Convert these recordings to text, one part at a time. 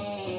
Hey.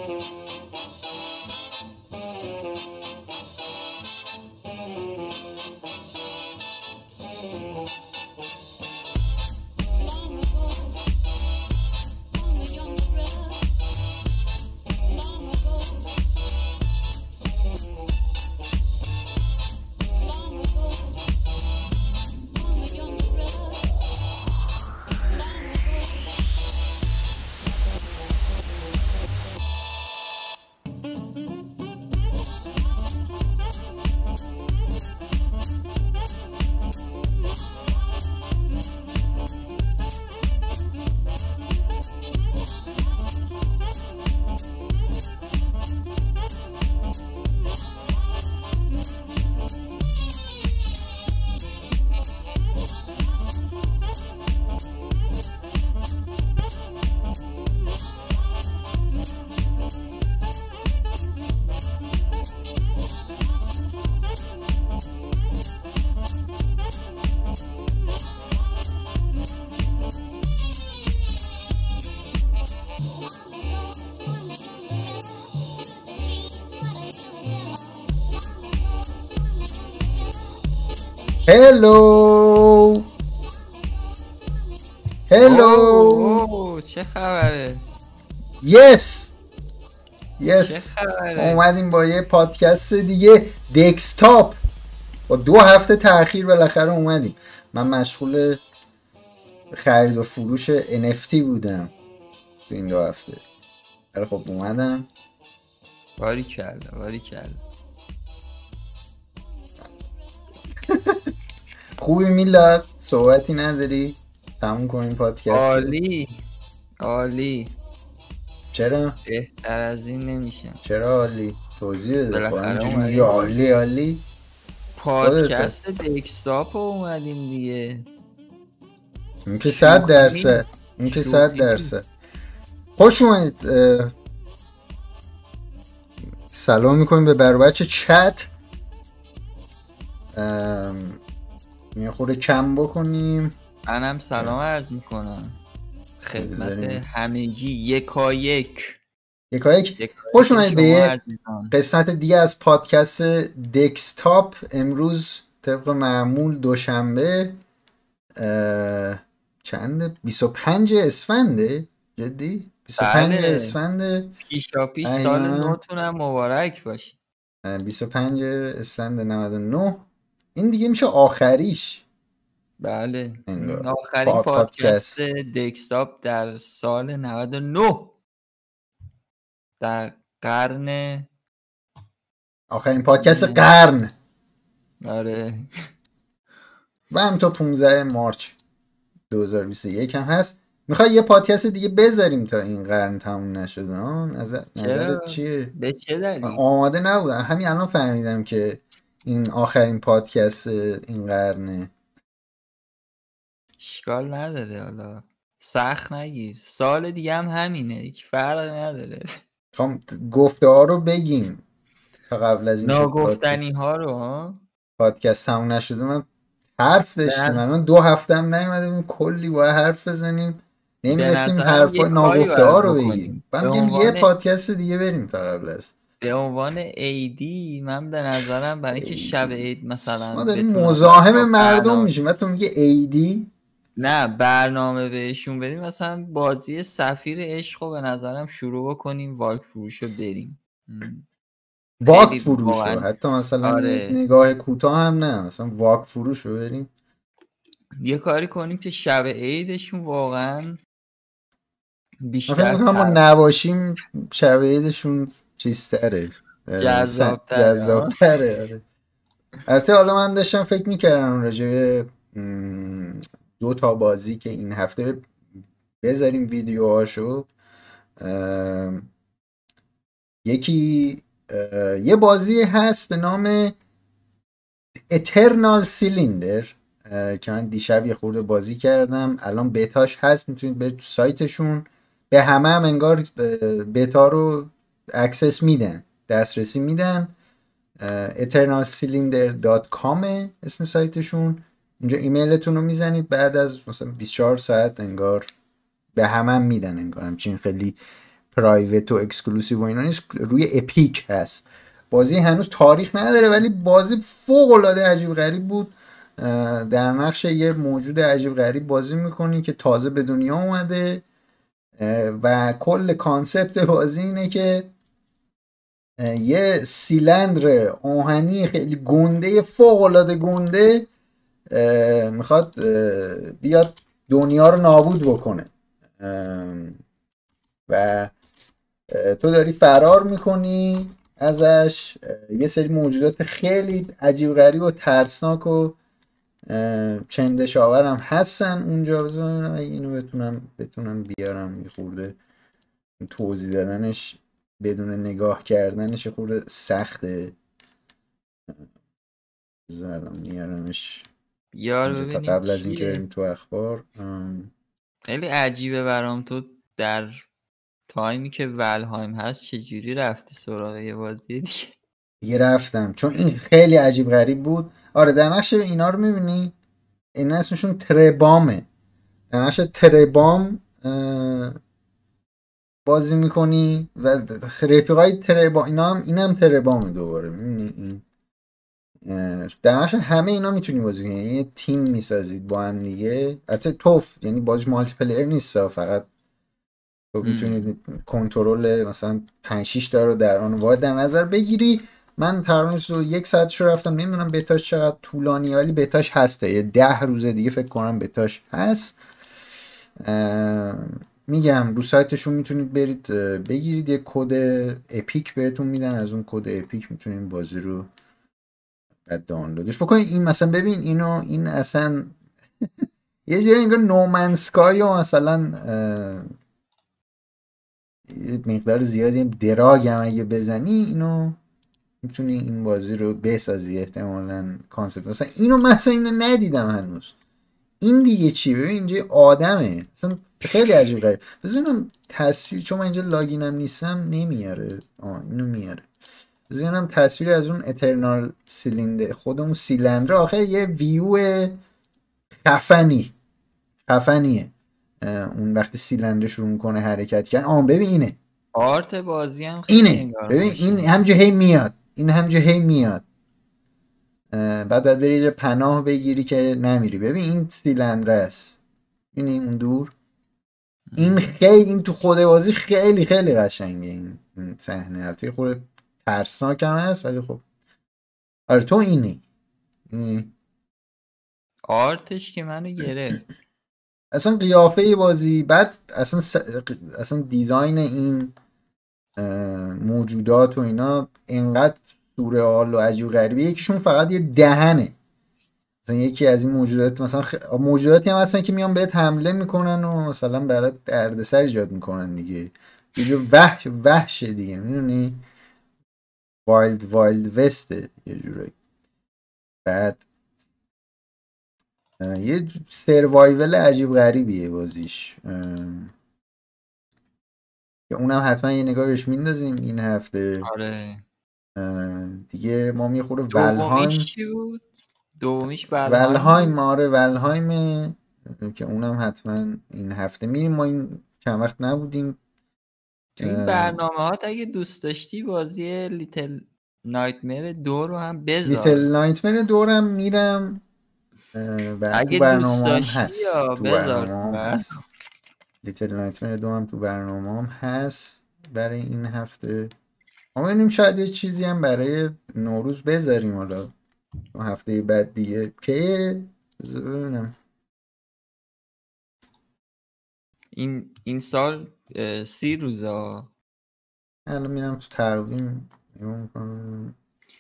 هلو هلو اوه، چه خبره؟ یس یس اومدیم با یه پادکست دیگه دکستاپ با دو هفته تاخیر بالاخره اومدیم. من مشغول خرید و فروش NFT بودم تو این دو هفته. ولی خب اومدم. باری کرده باری کرده خوبی میلاد صحبتی نداری؟ تموم کنیم پادکست عالی. عالی. چرا؟ بهتر از این نمیشه. چرا عالی؟ توضیح بده. خب عالی عالی. پادکست دکستاپ اومدیم دیگه. این که صد درصد. این که صد. درصد. خوش اومدید. سلام می‌کنیم به بر بچه چت. ام، یه خورده کم بکنیم. منم سلام عرض می‌کنم. خدمت همگی یکا یک یکا یک خوش اومدید به. قسمت دیگه از پادکست دکستاپ امروز طبق معمول دوشنبه اه، چنده 25 اسفنده. جدی؟ 25 بله. اسفند پیشا پیش. سال نوتونم مبارک باشه. اه، 25 اسفند 99 این دیگه میشه آخریش. بله. آخرین پا- پادکست دکستاپ در سال 99 در قرن آخرین پادکست. قرن. آره. و هم تا 15 مارچ 2021 هم هست. می‌خوای یه پادکست دیگه بذاریم تا این قرن تموم نشده؟ نظر؟ چیه؟ به چه دلیل؟ آماده نبودم. همین الان فهمیدم که این آخرین پادکست این قرنه. اشکال نداره حالا. سخت نگیر. سال دیگه هم همینه. هیچ فرق نداره. خب گفته ها رو بگیم. تا قبل از این ناگفتنی ها رو ها؟ پادکست تموم نشده. من حرف داشتیم. الان دو هفته هم نیومده کلی باید حرف بزنیم. نمی‌رسیم کاری ناگفته ها رو. بگیم من یه پادکست دیگه بریم تا قبل از به عنوان ایدی من به نظرم برای اینکه شب عید مثلا ما داریم مزاحم مردم برنامه- میشیم. و تو میگه ایدی نه برنامه بهشون بدیم. مثلا بازی سفیر عشق رو به نظرم شروع بکنیم والک فروش رو بریم. واک فروش رو. حتی مثلا آره. نگاه کوتاه هم نه. مثلا واک فروش رو بریم. یه کاری کنیم که شب عیدشون واقعا بیشتر ما نباشیم شب عیدشون چیزتره. جذاب‌تره، جذابتره آره. البته حالا من داشتم فکر می‌کردم راجع دو تا بازی که این هفته بذاریم ویدیوهاشو. یکی یه بازی هست به نام Cylinder اه، که من دیشب یه خورده بازی کردم. الان بتاش هست می‌تونید برید تو سایتشون. به همه هم انگار بتا رو access میدن دسترسی میدن. eternalcylinder.com اسم سایتشون. اونجا ایمیلتون رو می‌زنید بعد از مثلا 24 ساعت انگار به همه هم میدن انگار. همچین خیلی private و exclusive و اینا نیست. روی Epic هست. بازی هنوز تاریخ نداره ولی بازی فوق العاده عجیب غریب بود. در نقش یه موجود عجیب غریب بازی می‌کنی که تازه به دنیا اومده. و کل concept بازی اینه که یه سیلندر آهنی خیلی گنده فوق العاده گنده می‌خواد بیاد دنیا رو نابود بکنه. و تو داری فرار می‌کنی ازش. یه سری موجودات خیلی عجیب غریب و ترسناک و چندش هم هستن اونجا. اگه اینو بتونم بتونم بیارم یه خورده توضیح دادنش. بدون نگاه کردنش خورده سخته. الان میارمش. یار ببینیم قبل از اینکه بریم تو اخبار. خیلی عجیبه برام تو در تایمی که ولهایم هست چجوری رفتی سراغ یه بازی دیگه؟ دیگه رفتم. چون این خیلی عجیب غریب بود. آره در نقش اینا رو می‌بینی؟ این اسمشون تربامه. در نقش تربام بازی می‌کنی و رفیقای تربام اینا هم این هم تربام دوباره می‌بینی این در همه اینا می‌تونی بازی کنی. یعنی یه تیم می‌سازید با هم دیگه. البته توف یعنی بازی مالتی پلیر نیست فقط تو می‌تونید کنترل مثلا 5 6 تا رو در آن واحد در نظر بگیری. من تقریبا رو یک ساعتش رو رفتم. نمی‌دونم بتاش چقدر طولانی ولی بتاش هسته. یه ده روز دیگه فکر کنم بتاش هست. میگم رو سایتشون می‌تونید برید بگیرید یه کد Epic بهتون میدن. از اون کد Epic می‌تونید بازی رو دانلودش بکنید. این مثلا ببین اینو این اصلا یه جایی انگار No Man's Sky و مثلا مقدار زیادی drug هم اگه بزنی اینو می‌تونی این بازی رو بسازی احتمالا concept. مثلا اینو مثلا اینو ندیدم هنوز. این دیگه چی؟ ببین اینجا آدمه. مثلا خیلی عجیب غریب. بزنم تصویر چون من اینجا login م نیستم نمیاره. آه اینو میاره. بزنم تصویر از اون اترنال سیلندر خودمون سیلندر آخه یه ویو خفنی. خفنیه. اون وقتی سیلندر شروع می‌کنه حرکت کردن. آن ببین اینه. آرت بازی هم اینه. ببین این همجا هی میاد. این همجا هی میاد. بعد باید بری پناه بگیری که نمیری. ببین این سیلندر است. این اون دور. این خیلی این تو خود بازی خیلی خیلی قشنگه این صحنه. البته خود ترسناک هم هست ولی خب. آره تو اینی. آرتش که منو گرفت اصلا قیافه بازی بعد اصلا س... اصلا دیزاین این موجودات و اینا انقدر سورئال و عجیب غریبه. یکیشون فقط یه دهنه. مثلا یکی از این موجودات مثلا خ... موجوداتی هم هستن که میان بهت حمله می‌کنن و مثلا برات دردسر ایجاد می‌کنن دیگه. یه جو وحش وحش دیگه می‌دونی؟ wild wild west ه یه جورایی بعد یه survival عجیب غریبیه بازیش. که اونم حتما یه نگاه بهش میندازیم این هفته. آره. دیگه ما می خوره Valheim چی بود؟ دومیش Valheim آره Valheim. که اونم حتما این هفته. میریم ما این چند وقت نبودیم. تو این برنامه ها اگه دوست داشتی بازی لیتل نایتمر دو رو هم بذار. لیتل نایتمر دورم میرم. اگه دوست داشتی هست. برنامه. هست. لیتل نایتمر دو هم تو برنامه هم هست برای این هفته. ما ببینیم شاید یه چیزی هم برای نوروز بذاریم حالا. هفته بعد دیگه. که ببینم. این این سال سی روزه الان میرم تو تقویم.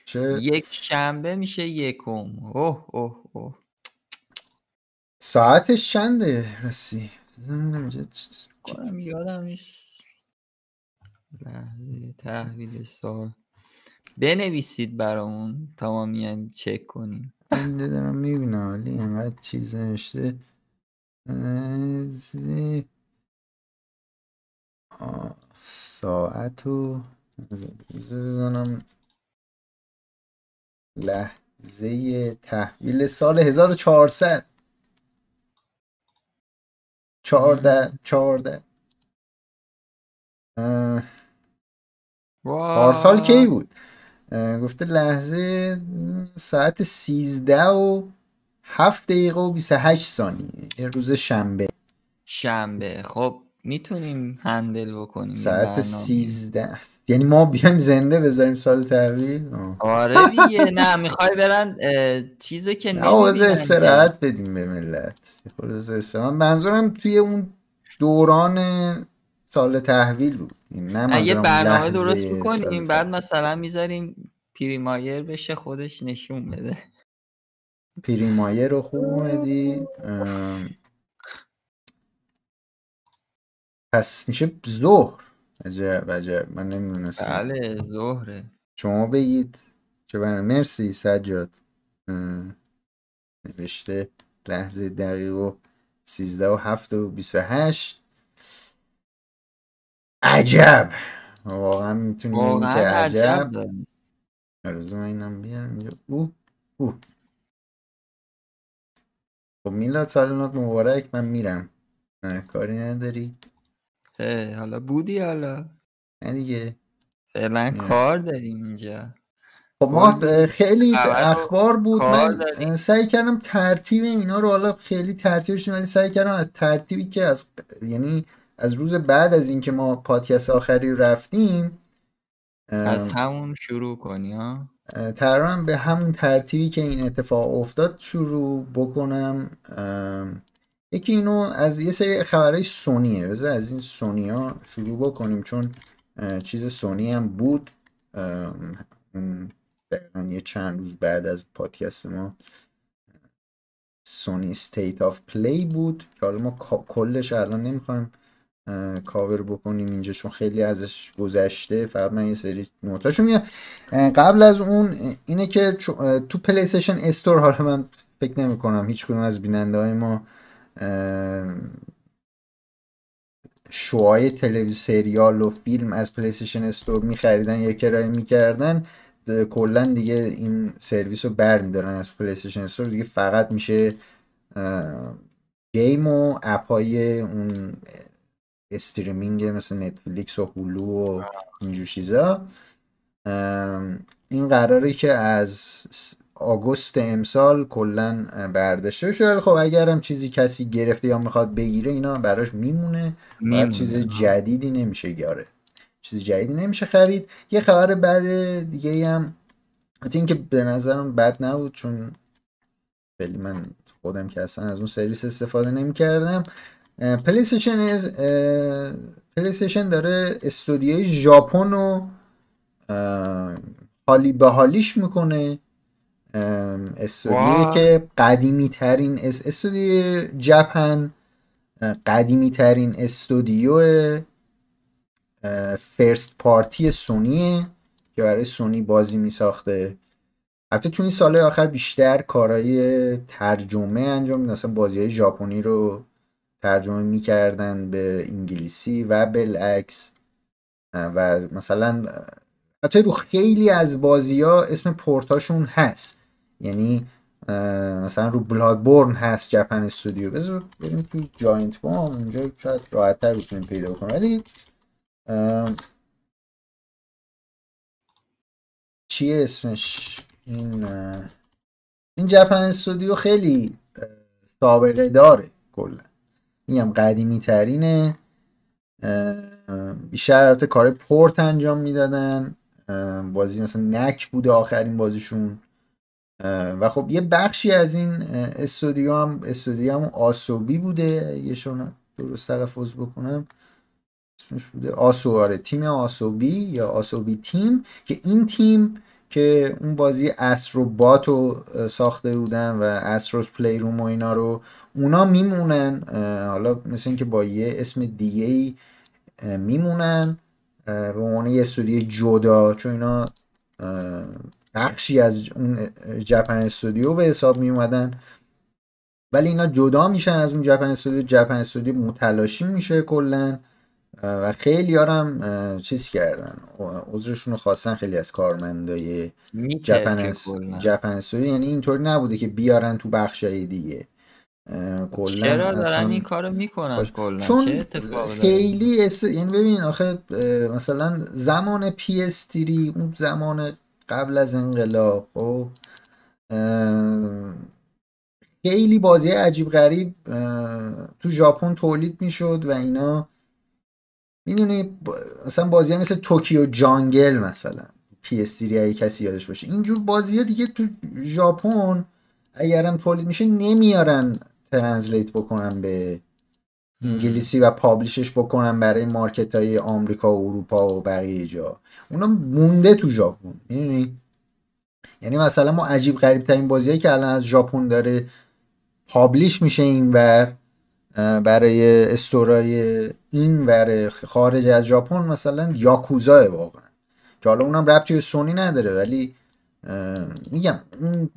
چه؟ یک شنبه میشه یکم. اوه اوه اوه. ساعتش چنده؟ رسی. یادم نیست. لحظه تحویل سال. بنویسید برامون. تا ما چک کنیم. این دارم می‌بینم ولی اینقدر چیز نشته ساعت و بزنم. لحظه تحویل سال 1400 چهارده چهارده. پارسال کی بود؟ گفته لحظه ساعت 13 و 7 دقیقه و 28 ثانیه یه روز شنبه شنبه خب می‌تونیم هندل بکنیم ساعت برنامه. 13 یعنی ما بیایم زنده بذاریم سال تحویل. آره دیگه نه می‌خوای برن اه، چیزه که نه که. استراحت بدیم به ملت. من منظورم توی اون دوران سال تحویل بود. نه یه برنامه درست می‌کنیم بعد. مثلا می‌ذاریم پریمایر بشه خودش نشون بده. پریمایر رو خوب اومدی. پس میشه ظهر. عجب عجب. من نمی‌دونستم. بله ظهره. شما بگید. چه مرسی سجاد. نوشته لحظه دقیق و سیزده و هفت و بیست و هشت. عجب. واقعا می‌تونیم که عجب آرزو من اینم بیارم اینجا. او او خب میلاد سالنات مبارک من میرم. نه، کاری نداری. حالا بودی حالا. نه دیگه. فعلا. کار داریم اینجا. خب ما خیلی اخبار بود. من. سعی کردم ترتیب اینا رو حالا خیلی ترتیبش ولی سعی کردم از ترتیبی که از یعنی از روز بعد از اینکه ما پادکست آخری رفتیم از همون شروع کنی ها؟ تقریبا به همون ترتیبی که این اتفاق افتاد شروع بکنم. یکی اینو از یه سری خبرهای سونیه. بذار از این سونی ها شروع بکنیم چون چیز سونی هم بود. یه چند روز بعد از پادکست ما سونی State of Play بود که حالا ما کلش الان نمی‌خوایم کاور بکنیم اینجا چون خیلی ازش گذشته. فقط من یه سری note اشو میگم. قبل از اون اینه که تو PlayStation Store حالا من فکر نمی کنم هیچ کدوم از بیننده های ما شوهای تلویزیون سریال و فیلم از PlayStation Store میخریدن یا کرایه می‌کردن کلا دیگه این سرویس رو بر میدارن از PlayStation Store دیگه فقط میشه game و app های اون streaming مثل Netflix و Hulu و اینجور چیزا. این قراره که از آگوست امسال کلا برداشته شده خب اگرم چیزی کسی گرفته یا می‌خواد بگیره اینا براش میمونه. فقط چیز جدیدی نمیشه گاره چیز جدیدی نمیشه خرید. یه خبر بعد دیگه هم البته اینکه به نظرم بد نبود چون خیلی من خودم که اصلا از اون سرویس استفاده نمی‌کردم. پلی استیشن از پلی استیشن داره استودیوی ژاپن رو حالی به حالیش می‌کنه. استودیویی که قدیمی ترین اس استودیو Japan قدیمی ترین استودیو فرست پارتی سونیه که برای سونی بازی میساخته. البته تو این سال آخر بیشتر کارهای ترجمه انجام میدن. مثلا بازی ژاپنی رو ترجمه می‌کردن به انگلیسی و بالعکس. و مثلا حتی رو خیلی از بازی ها اسم پورتاشون هست. یعنی مثلا رو بلادبورن هست جپن استودیو. بذار بریم تو جاینت بام اونجا شاید راحت تر بتونیم پیدا کنیم ولی چیه اسمش؟ این این جپن استودیو خیلی سابقه داره کلا. میگم قدیمی ترینه بیشتر کار پورت انجام می‌دادن. بازی مثلا نک بوده آخرین بازیشون. و خب یه بخشی از این استودیو هم استودیو هم آسوبی بوده. یه شون درست تلفظ بکنم. اسمش بوده آسو. آره تیم آسوبی یا آسوبی تیم که این تیم که اون بازی استروبات رو ساخته بودن و استروس پلی روم و اینا رو اونا میمونن حالا مثل اینکه با یه اسم دیگه ای میمونن به عنوان یه استودیو جدا چون اینا بخشی از اون جپن استودیو به حساب می اومدن ولی اینا جدا میشن از اون جپن استودیو. جپن استودیو متلاشی میشه کلا و خیلی هم چیز کردن. عذرشون رو خواستن خیلی از کارمندای جپن جپن استودیو. یعنی اینطوری نبوده که بیارن تو بخشای دیگه. کلا چرا دارن این کارو می‌کنن. کلا؟ چه چون خیلی اس... یعنی ببین آخه مثلا زمان PS3 اون زمان قبل از انقلاب خب خیلی بازی عجیب غریب تو ژاپن تولید می‌شد و اینا. می‌دونی مثلا بازی مثل توکیو جانگل مثلا PS3 اگه کسی یادش باشه. اینجور بازی ها دیگه تو ژاپن اگرم تولید میشه نمیارن translate بکنن به انگلیسی و publish ش بکنن برای market های آمریکا و اروپا و بقیه جا. اونا مونده تو ژاپن می‌دونی؟ یعنی مثلا ما عجیب غریب ترین بازیایی که الان از ژاپن داره publish میشه اینور اه، برای store ای این ور خارج از ژاپن مثلا یاکوزا واقعا. که حالا اونم ربطی به سونی نداره ولی میگم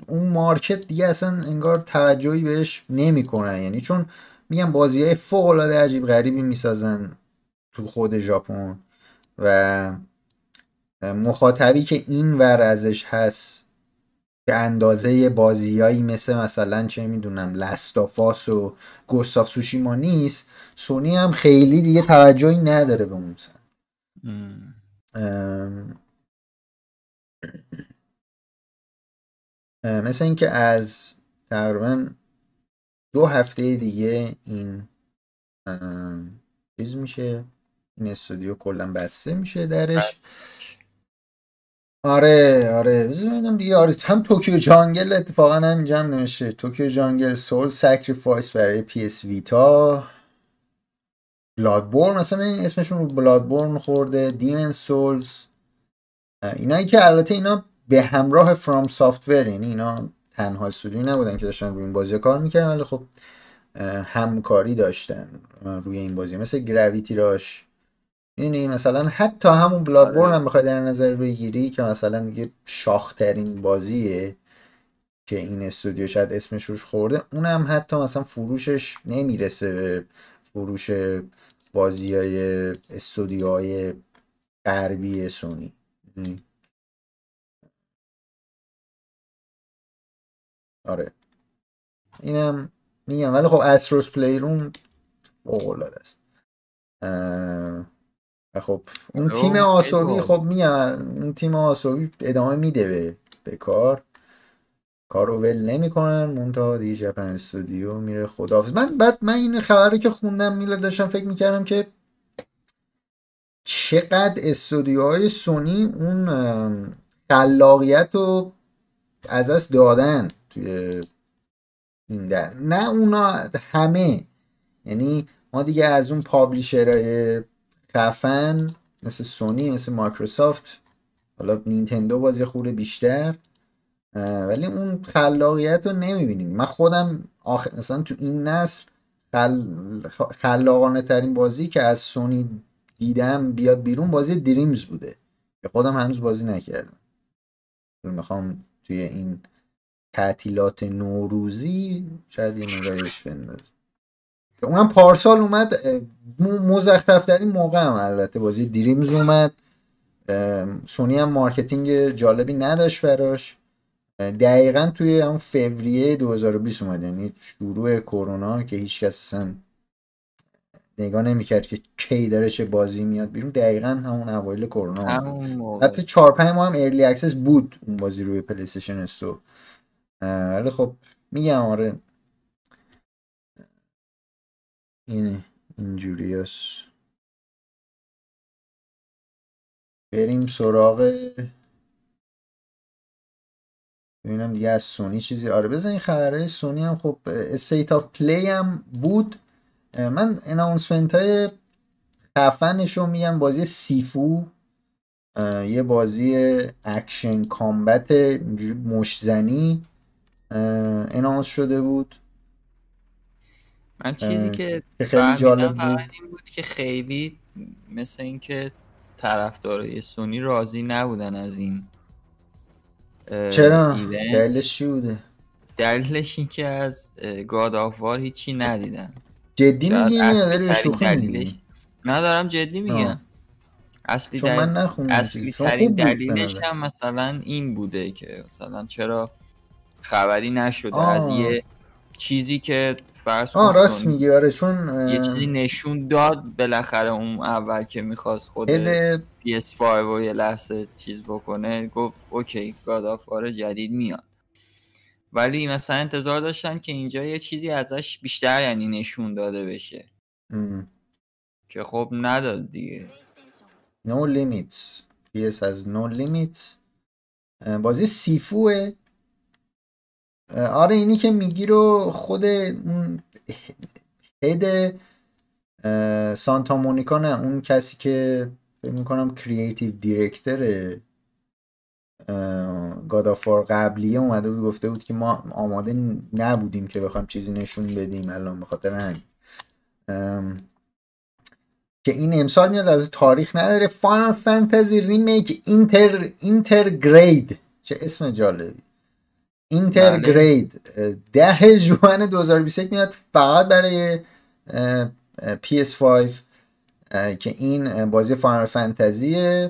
اون, مارکت دیگه اصلا انگار توجهی بهش نمی‌کنن. یعنی چون میگم بازی های فوق العاده عجیب غریبی می‌سازن تو خود ژاپن و مخاطبی که این ور ازش هست به اندازه بازیایی مثل مثلا چه می‌دونم لستافاس و گوستاف سوشیما نیست. سونی هم خیلی دیگه توجهی نداره به اون. مثل اینکه از تقریبا دو هفته دیگه این چیز میشه این استودیو کلا بسته میشه درش. آره آره ببینم دیگه. آره هم Tokyo Jungle اتفاقا همینجا هم نوشته. Tokyo Jungle Soul Sacrifice برای PS Vita. Bloodborne مثلا این اسمشون Bloodborne خورده. Demon's Souls. اینایی که البته اینا به همراه فرام سافتور یعنی اینا تنها استودیوی نبودن که داشتن روی این بازی کار می‌کردن ولی خب همکاری داشتن روی این بازی مثل گراویتی راش. می‌دونی مثلا حتی همون بلادبورن هم بخوای در نظر بگیری که مثلا دیگه شاخترین بازیه که این استودیو شاید اسمش روش خورده اونم حتی مثلا فروشش نمی‌رسه به فروش بازی های استودیوهای غربی سونی. آره. اینم میگم. ولی خب استروس پلی روم العاده است. خب اون تیم آسوبی. خب میگم اون تیم آسوبی ادامه میده به, به کار. کار رو ول نمی‌کنن. مونتا دیگه ژاپن استودیو میره خداحافظ. من بعد من این خبر رو که خوندم میلاد داشتم فکر می‌کردم که چقدر استودیوهای سونی اون خلاقیت رو از دست دادن. توی این در. نه اونا همه. یعنی ما دیگه از اون پابلیشرهای خفن مثل سونی مثل مایکروسافت حالا نینتندو بازی خوره بیشتر ولی اون خلاقیت رو نمی‌بینیم. من خودم آخ... مثلا تو این نسل خل... خلاقانه ترین بازی که از سونی دیدم بیاد بیرون بازی Dreams بوده. که خودم هنوز بازی نکردم. می‌خوام توی این تعطیلات نوروزی شاید یه نگاهش بندازم که اونم پارسال اومد اه، م- مزخرفترین موقع هم البته بازی Dreams اومد. سونی هم marketing جالبی نداشت براش. دقیقا توی همون فوریه 2020 اومد. یعنی شروع کرونا که هیچ کس اصلا نگاه نمی‌کرد که کی داره چه بازی میاد بیرون. دقیقا همون اوایل کرونا حتی 4 5 ماه هم early access بود اون بازی روی PlayStation Store ولی خب میگم آره. این اینجوری است بریم سراغ ببینم دیگه از سونی چیزی. آره بزن این خبرهای سونی هم خب State of Play هم بود. من announcement های خفنش رو میگم. بازی Sifu. یه بازی اکشن combat مشت‌زنی announce شده بود. من چیزی که خیلی جالب بود. این بود که خیلی مثل اینکه طرفدارای سونی راضی نبودن از این چرا؟ دلیلش چی بوده؟ دلیلش این که از God of War هیچی ندیدن. جدی میگی؟ یا اصلی داری شوخی میگی؟ ندارم جدی. میگم. اصلی, چون دل... من اصلی ترین دلیلش هم مثلا این بوده که مثلا چرا خبری نشده از آه. یه چیزی که فرض آه راست میگی آره چون یه چیزی نشون داد بالاخره اون اول که می‌خواست خود هد PS5 و یه لحظه چیز بکنه گفت OK God of War جدید میاد. ولی مثلا انتظار داشتن که اینجا یه چیزی ازش بیشتر یعنی نشون داده بشه. م، که خب نداد دیگه. No limits. PS has no limits. بازی سیفوه. آره اینی که میگی رو خود هد سانتا مونیکا نه اون کسی که فکر می‌کنم کرییتیو دیرکتر گادافار قبلیه اومده بود گفته بود که ما آماده نبودیم که بخوایم چیزی نشون بدیم الان به خاطر همین. که این امسال میاد تاریخ نداره. فانال فانتزی ریمیک اینتر اینترگرید چه اسم جالبی. اینترگرید. ده ژوئن 2021 میاد فقط برای اه، اه، PS5 اه، که این بازی فانال فانتزی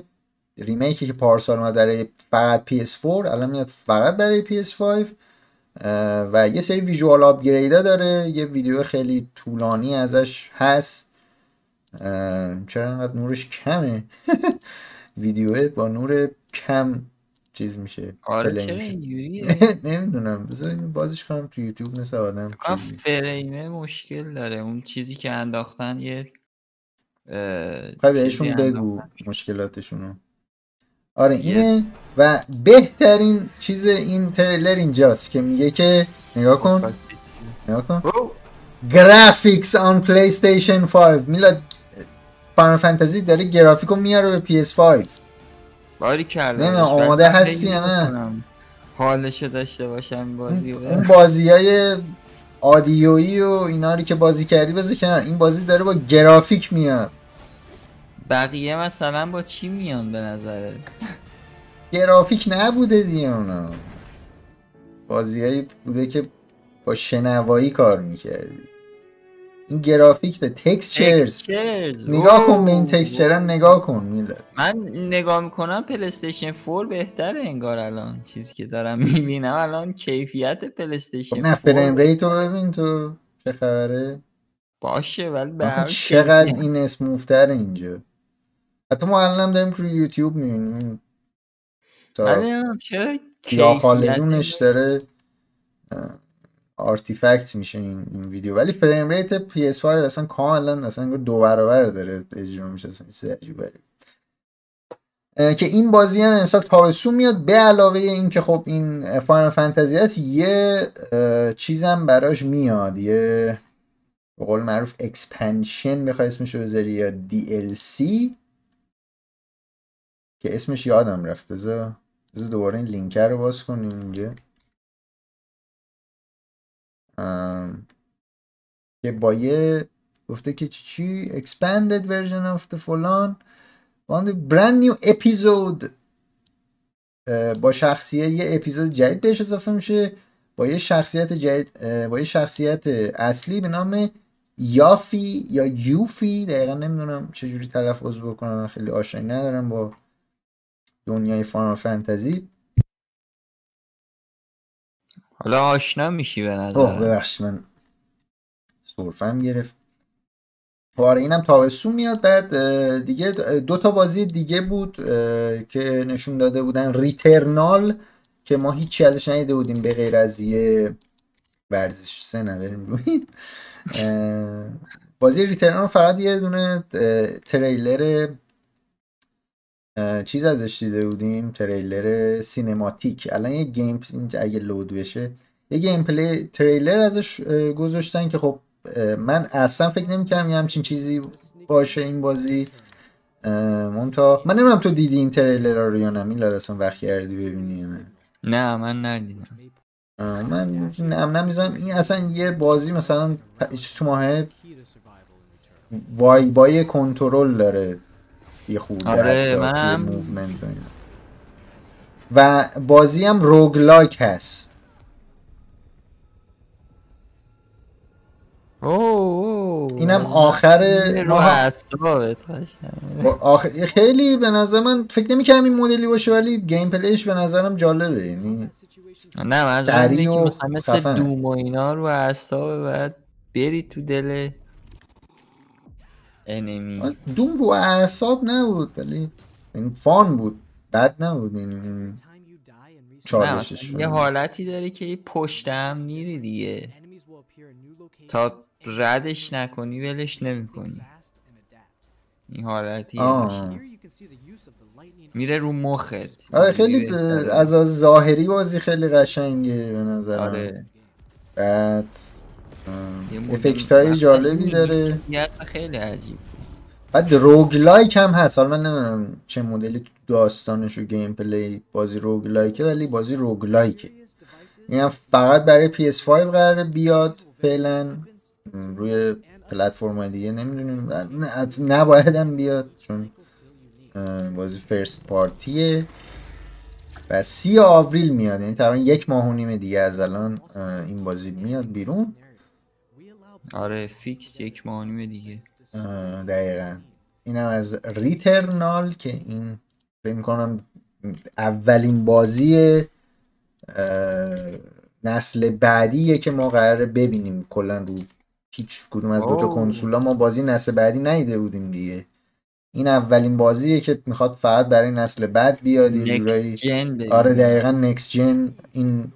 ریمیکی که پارسال اومد برای فقط PS4 الان میاد فقط برای PS5 اه، و یه سری ویژوال آپگریدا داره. یه ویدیو خیلی طولانی ازش هست. چرا انقدر نورش کمه؟ ویدیو با نور کم. چیز میشه آره چرا میشه. اینجوریه؟ نمی‌دونم بذار بازش کنم تو یوتیوب مثل آدم. فریمه مشکل داره. اون چیزی که انداختن یه چیزی بهشون بگو مشکلاتشونو. آره اینه و بهترین چیز این تریلر اینجاست که میگه که نگاه کن کاستی. نگاه کن. گرافیکس آن پلی استیشن 5 میلاد فانتزی داره گرافیکو میاره به PS5 باری کرده. ولی آماده هستی یا نه؟ حالشو داشته باشم بازی اون اون بازی های آدیویی و اینا رو که بازی کردی بذار کنار. این بازی داره با گرافیک میاد. بقیه مثلا با چی میان به نظره گرافیک نبوده دیگه اونا. بازیهایی بوده که با شنوایی کار می‌کردی. این گرافیک the textures نگاه کن به این wow. نگاه کن میلاد. من نگاه می‌کنم PlayStation 4 بهتره انگار الان. چیزی که دارم می‌بینم الان کیفیت خب PlayStation نه 4 frame rate و ببین تو چه خبره. باشه ولی به چقدر این smoother اینجا. حتی ما الان هم داریم تو یوتیوب می‌بینیم. تا یا کیفیت خالدونش داره؟ artifact میشه این, این ویدیو. ولی frame rate PS5 اصلا کاملا اصلا دو برابر داره اجرا میشه. اصلا که این بازی هم امسال تابستون میاد. به علاوه این که خب این Final Fantasy هست یه چیزم براش میاد. یه به قول معروف expansion بخوای اسمش رو بذاری یا DLC که اسمش یادم رفت. بذار بذار دوباره این لینک رو باز کنیم اینجا. که با یه گفته که چی expanded version of the فلان on the brand new episode با شخصیت یه اپیزود جدید بهش اضافه میشه. با یه شخصیت جدید با یه شخصیت اصلی به نام یافی یا یوفی. دقیقا نمی‌دونم چجوری تلفظ بکنم خیلی آشنایی ندارم با دنیای فانال فانتزی حالا آشنا میشی به اوه نظرم. ببخشید من سرفم گرفت. خب آره اینم تابستون میاد. بعد دیگه دو تا بازی دیگه بود که نشون داده بودن. Returnal که ما هیچی ازش ندیده بودیم به غیر از یه ورزش سه بریم روی بازی Returnal فقط یه دونه تریلر چیز ازش دیده بودیم؟ تریلر cinematic. الان یه game اگه لود بشه یه gameplay trailer ازش گذاشتن که خب من اصلا فکر نمی‌کردم یه همچین چیزی باشه این بازی. مونتا من نمی‌دونم تو دیدی این تریلر رو یا نه. میلاد اصلا وقت کردی ببینی نه من ندیدم. من نم نمی‌زنم این اصلا یه بازی مثلا تو ماه وای بای کنترل داره. یه خورده آره، منم- موومنت و. و بازی هم روگلاک هست اوه اوه این اینم آخر ماه اعصابت قشنگ. آخ... خیلی به نظر من فکر نمی‌کردم این مدلی باشه ولی گیم پلیش به نظرم جالبه یعنی نه من از و مثل. دوم و اینا رو اعصاب بعد بری تو دل انمی. دوم رو اعصاب نبود ولی این فان بود بد نبود یعنی نه چالشش یه حالتی داره که پشت هم میری دیگه. تا ردش نکنی ولش نمی‌کنی. این حالتی. میره رو مخت. آره خیلی ب- از از ظاهری بازی خیلی قشنگه به نظرم. آره. بعد افکت های جالبی داره. یه خیلی عجیب. بعد roguelike هم هست. حالا من نمی‌دونم چه مدلی تو داستانش و gameplay بازی roguelike ه ولی بازی roguelike ه. این هم فقط برای PS5 قراره بیاد فعلا. روی پلتفرم دیگه نمی‌دونیم. نباید هم بیاد چون بازی first party ه و سی آوریل میاد. یعنی تقریبا یک ماه و نیم دیگه از الان این بازی میاد بیرون. آره fix یک ماه و نیم دیگه دقیقا. اینم از Returnal که این فکر می‌کنم اولین بازی نسل بعدیه که ما قراره ببینیم. کلا رو هیچ کدوم از دوتا اوه. کنسولا ما بازی نسل بعدی نیده بودیم دیگه. این اولین بازیه که می‌خواد فقط برای نسل بعد بیاد آره دقیقا نکس جن این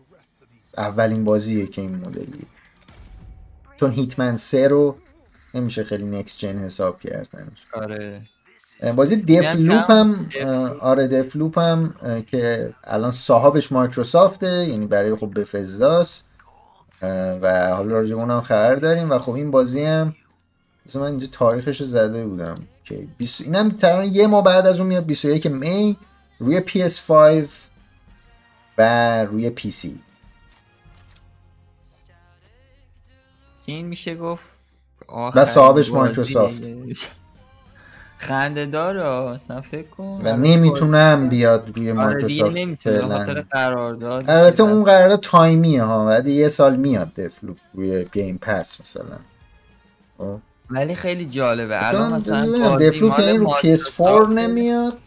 اولین بازیه که این مدلیه. چون هیتمن 3 رو نمیشه خیلی نکس جن حساب کرد آره. بازی دف میگم لوپ کم هم. آره دف لوپ هم که الان صاحبش مایکروسافته یعنی برای خب بفزداست و حالا راجع به اونم خبر داریم و خب این بازی هم مثلا من اینجا تاریخش رو زده بودم که 20 اینم تقریبا یه ماه بعد از اون میاد 21 می روی PS5 و روی PC این میشه گفت و صاحبش مایکروسافت. خنده داره مثلا فکر کن. و هم بیاد روی آره مایکروسافت نمی‌تونه. خاطر قرارداد البته اون قرارداد تایمیه ها بعد یه سال میاد Deathloop روی Game Pass مثلا. خب. ولی خیلی جالبه. الان مثلا Deathloop مال یعنی رو PS4 مایکروسافت، نمیاد؟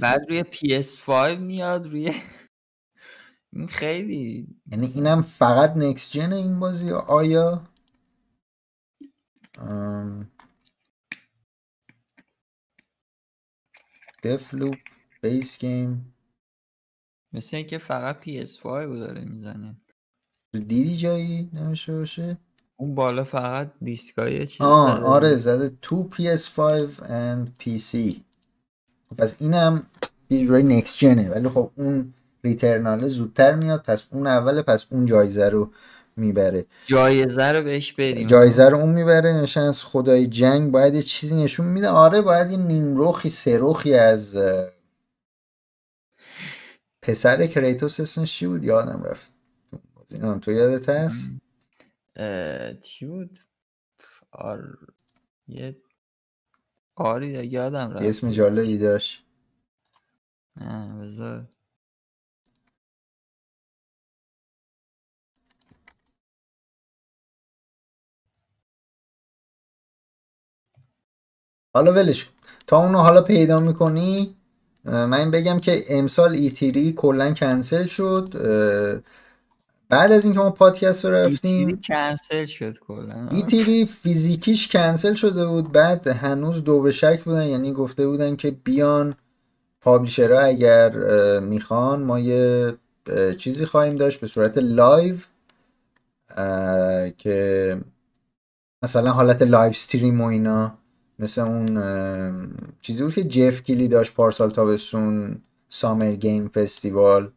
بعد روی PS5 میاد روی این خیلی یعنی اینم فقط نکس جن این بازی آیا؟ دفلوپ بیس گیم مثل اینکه فقط PS5 رو داره می‌زنه. دیدی جایی نمیشه باشه؟ اون بالا فقط دیسکای چیز آه. آره زده تو PS5 and PC پس اینم یه جورایی نکس جنه ولی خب اون ریترناله زودتر میاد پس اون اوله پس اون جایزه رو می‌بره. جایزه رو بهش بدیم. جایزه رو اون می‌بره نشان از خدای جنگ باید یه چیزی نشون میده. آره باید یه نیمروخی سروخی از پسر کریتوس اسمش چی بود؟ یادم رفت. اینم تو یادت هست؟ چی بود؟ آر یه آری یادم رفت. اسم جالبی داشت. نه بذار. حالا ولش کن. تا اونو حالا پیدا می‌کنی من بگم که امسال ایتیری کلا کنسل شد بعد از اینکه ما پادکست رو E3 رفتیم کنسل شد کلا E3 فیزیکیش کنسل شده بود بعد هنوز دو به شک بودن یعنی گفته بودن که بیان publisher ها اگر می‌خوان ما یه چیزی خواهیم داشت به صورت live که مثلا حالت live stream و اینا مثل اون چیزی بود که جف کیلی داشت پارسال تابستون Summer Game Festival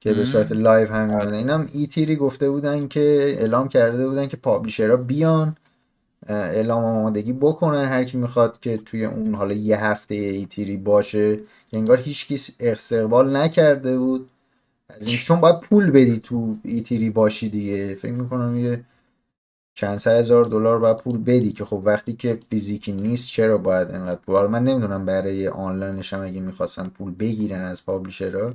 که به. صورت live هم آره. میمونه اینم E3 گفته بودن که اعلام کرده بودن که publisher ها بیان اعلام آمادگی بکنن هر کی می‌خواد که توی اون حالا یه هفته E3 باشه که انگار هیچ کس استقبال نکرده بود از این چون باید پول بدی تو E3 باشی دیگه فکر می‌کنم یه چند صد هزار دلار باید پول بدی که خب وقتی که فیزیکی نیست چرا باید انقدر پول؟ من نمی‌دونم برای آنلاینش هم اگه می‌خواستن پول بگیرن از publisher ها.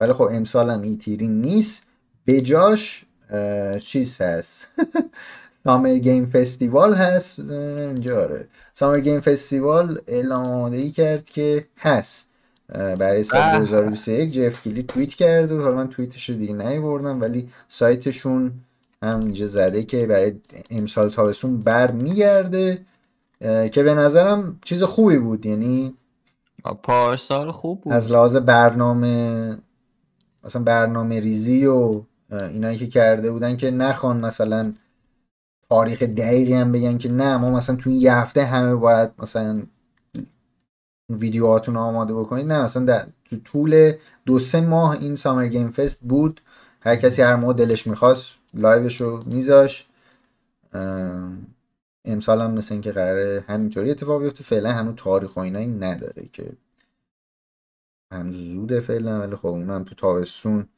ولی خب امسال هم ایتیری نیست. به جاش چیز هست. سامر گیم فستیوال هست. اینجا آره. سامر گیم فستیوال اعلام آماده ای کرد که هست. برای سال 2021 جف کلی توییت کرد و حالا من توییتش رو دیگه بردم ولی سایتشون هم اینجا زده که برای امسال تابستون بر میگرده که به نظرم چیز خوبی بود. یعنی پارسال خوب بود. از لحاظ برنامه مثلا برنامه ریزی و اینایی که کرده بودن که نخوان مثلا تاریخ دقیقی هم بگن که نه ما مثلا تو این یه هفته همه باید مثلا ویدیوهاتون آماده بکنید. نه مثلا در تو طول دو سه ماه این سامر گیم فست بود. هر کسی هر موقع دلش می‌خواست لایوش رو میذاش امسال هم مثل اینکه قراره همینطوری اتفاق بیفته. فعلا هنوز تاریخ و نداره که هم زوده فعلا ولی خب اونم تو تابستون.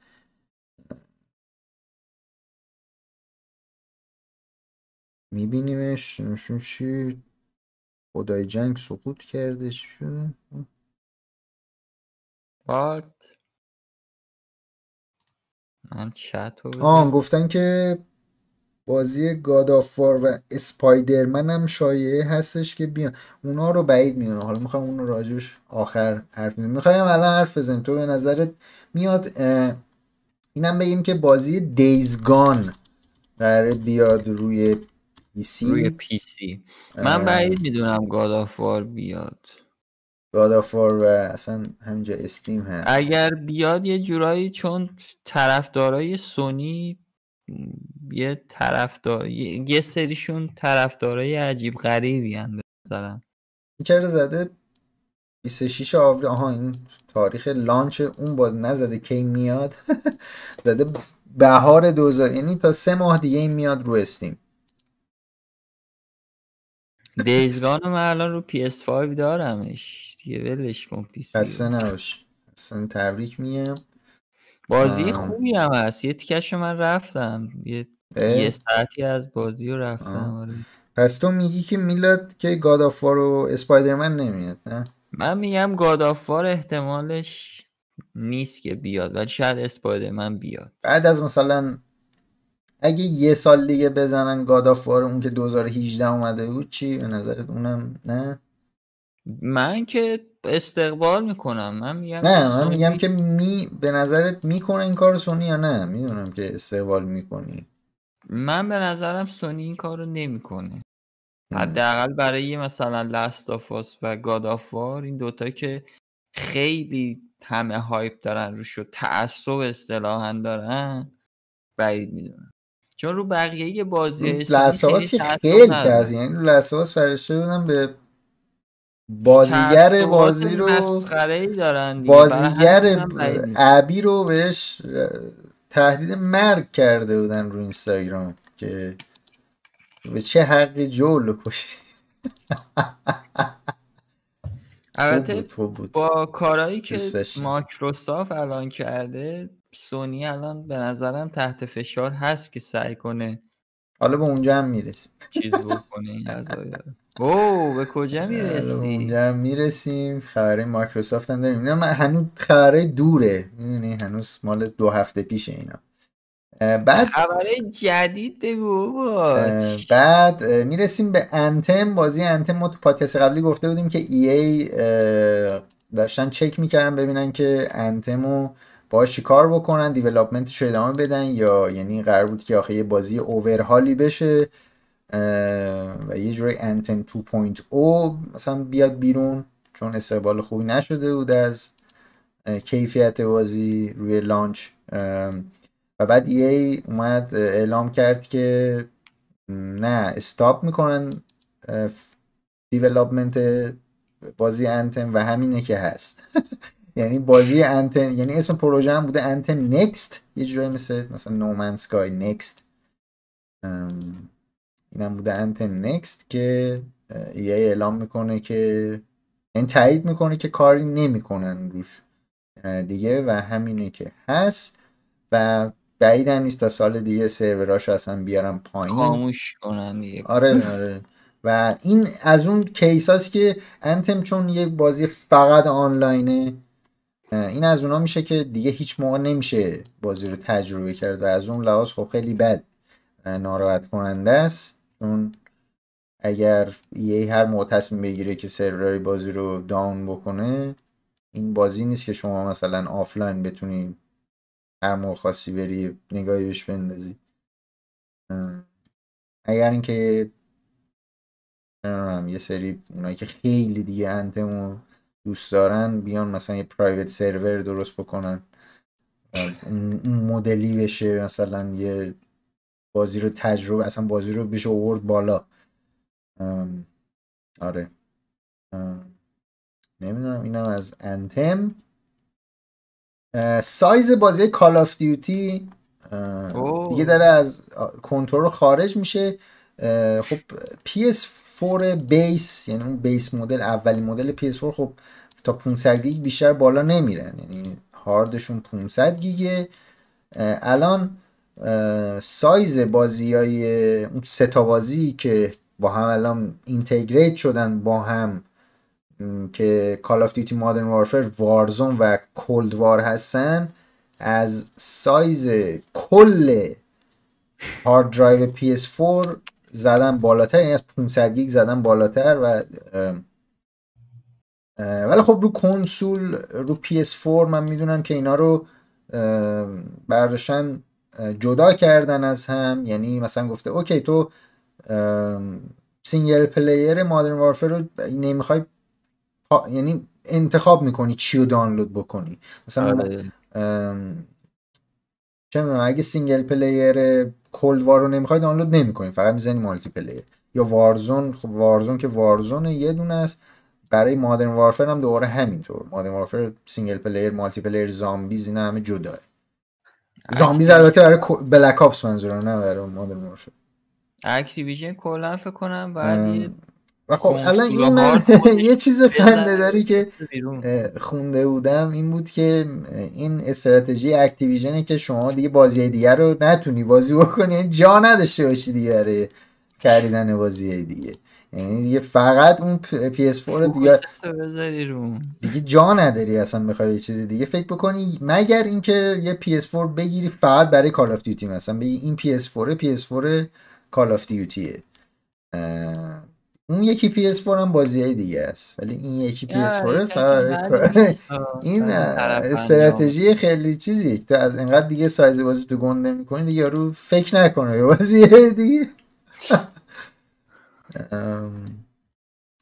میبینیمش. نمیشون چی. خدای جنگ سقوط کرده چی شده من چت آه گفتن که بازی God of War و Spider-Man هم شایعه هستش که بیان. اونا رو بعید می‌دونم. حالا می‌خوام اون رو راجبش آخر حرف می‌زنم می‌خوایم الان حرف بزنیم. تو به نظرت میاد اینم بگیم که بازی Days Gone قراره بیاد روی PC روی PC من بعید می‌دونم God of War بیاد. God of War و اصلا همینجا Steam هست. اگر بیاد یه جورایی چون طرفدارای سونی یه طرفدار یه سریشون طرفدارای عجیب غریبی هم بذارن چرا زده؟ 26 آوریل آها این تاریخ لانچ اون با نزده کی میاد؟ زده بهار دوزار یعنی تا سه ماه دیگه این میاد رو استیم. دیزگان من الان رو PS5 دارمش. دیگه ولش کن خسته نباش. اصلا تبریک میگم. بازی خوبی هم هست. یه تیکش من رفتم. یه, یه ساعتی از بازی رو رفتم آره. پس تو میگی که میلاد که گادافار و اسپایدرمن نمیاد نه؟ من میگم گادافار احتمالش نیست که بیاد ولی شاید اسپایدرمن بیاد. بعد از مثلا اگه یه سال دیگه بزنن گادافار اون که 2018 اومده بود چی؟ به نظرت اونم نه؟ من که استقبال می‌کنم. من میگم نه من میگم که می به نظرت می‌کنه این کار سونی یا نه؟ می‌دونم که استقبال می‌کنی. من به نظرم سونی این کار رو نمی‌کنه حداقل برای مثلا Last of و God of War این دوتا که خیلی همه hype دارن روش و تعصب اصطلاحا دارن. بعید می‌دونم. چون رو بقیه بازی Last of Us خیلی کز یعنی لساس فرشته بودم به بازیگر بازی رو دارن بازیگر عبی رو بهش تهدید مرگ کرده بودن رو اینستاگرام که به چه حقی جول کشی. البته با کارهایی که ماکروسافت الان کرده سونی الان به نظرم تحت فشار هست که سعی کنه حالا به اونجا هم می‌رسیم. چیز بکنه این او به کجا می‌رسی اونجا می‌رسیم. خبره مایکروسافت هم داریم. من هنوز خبره دوره. می‌دونی؟ هنوز مال دو هفته پیش اینا. بعد خبره جدید بگو بعد می‌رسیم به انتم. بازی انتم ما تو پادکست قبلی گفته بودیم که ای ای داشتن چک می‌کردن ببینن که انتمو باش کار بکنن دیولپمنتش رو ادامه بدن یا یعنی قرار بود که آخه یه بازی اوورهالی بشه و یه جوری انتن 2.0 مثلا بیاد بیرون چون استقبال خوبی نشده بود از کیفیت بازی روی لانچ و بعد ای اومد اعلام کرد که نه استاپ می‌کنن دیولپمنت بازی انتن و همینه که هست. یعنی بازی انتن یعنی اسم پروژه هم بوده انتن نکست یه جوری مثل مثلا نومن سکای نکست اینم بوده انتن نکست که ای اعلام می‌کنه که این یعنی تایید می‌کنه که کاری نمی‌کنن روش دیگه و همینه که هست. و بعید هم نیست تا سال دیگه سروراش اصلا بیارم پایین. خاموش کنن دیگه. آره آره. و این از اون کیس هاست که انتم چون یک بازی فقط آنلاینه این از اونا میشه که دیگه هیچ موقع نمیشه بازی رو تجربه کرد و از اون لحاظ خب خیلی بد ناراحت کننده است. چون اگر یه هر موقع تصمیم بگیره که سرورای بازی رو داون بکنه این بازی نیست که شما مثلا آفلاین بتونی هر موقع خاصی بری نگاهی بهش بندازی. اگر اینکه یه سری اونایی که خیلی دیگه انتمو دوست دارن بیان مثلا یه پرایوت سرور درست بکنن. اون مدلی بشه مثلا یه بازی رو تجربه اصلا بازی رو بشه اوورد بالا. آره. نمی‌دونم اینم از انتم سایز بازی Call of Duty دیگه داره از کنترل خارج میشه. خب PS4 base یعنی اون base مدل اولی مدل PS4 خب تا 500 گیگ بیشتر بالا نمیرن. یعنی هاردشون 500 گیگه. الان سایز بازی های اون سه تا بازی که با هم الان integrate شدن با هم که Call of Duty Modern Warfare Warzone و Cold War هستن از سایز کل hard drive PS4 زدن بالاتر یعنی از 500 گیگ زدن بالاتر و ولی خب رو کنسول رو PS4 من می‌دونم که اینا رو برداشتن جدا کردن از هم یعنی مثلا گفته okay تو single player Modern Warfare رو نمی‌خوای یعنی انتخاب می‌کنی چی رو دانلود بکنی مثلا آره. چه اگه single player Cold War رو نمی‌خوای دانلود نمی‌کنی فقط می‌زنی multiplayer. یا Warzone خب Warzone که Warzone یه دونه است. برای Modern Warfare هم دوباره همینطور. Modern Warfare single player multiplayer Zombies اینا همه جداه. Zombies البته برای Black Ops منظورم نه برای Modern Warfare. Activision کلا فکر کنم بعد و خب الان این من یه چیز خنده داری که خونده بودم این بود که این استراتژی Activision ه که شما دیگه بازی دیگه رو نتونی بازی بکنی یعنی جا نداشته باشی دیگه برای خریدن بازی دیگه. یعنی دیگه فقط اون PS4 دیگه دیگه جا نداری اصلا بخوای یه چیزی دیگه فکر بکنی مگر اینکه یه PS4 بگیری فقط برای Call of Duty مثلا. بگی این PS4 PS4 Call of Duty ه اون یکی PS4 هم بازی دیگه است ولی این یکی PS4 فقط این استراتژی خیلی چیزی تو از اینقدر دیگه سایز بازی تو گنده می‌کنی دیگه رو فکر نکنه بازی دیگه.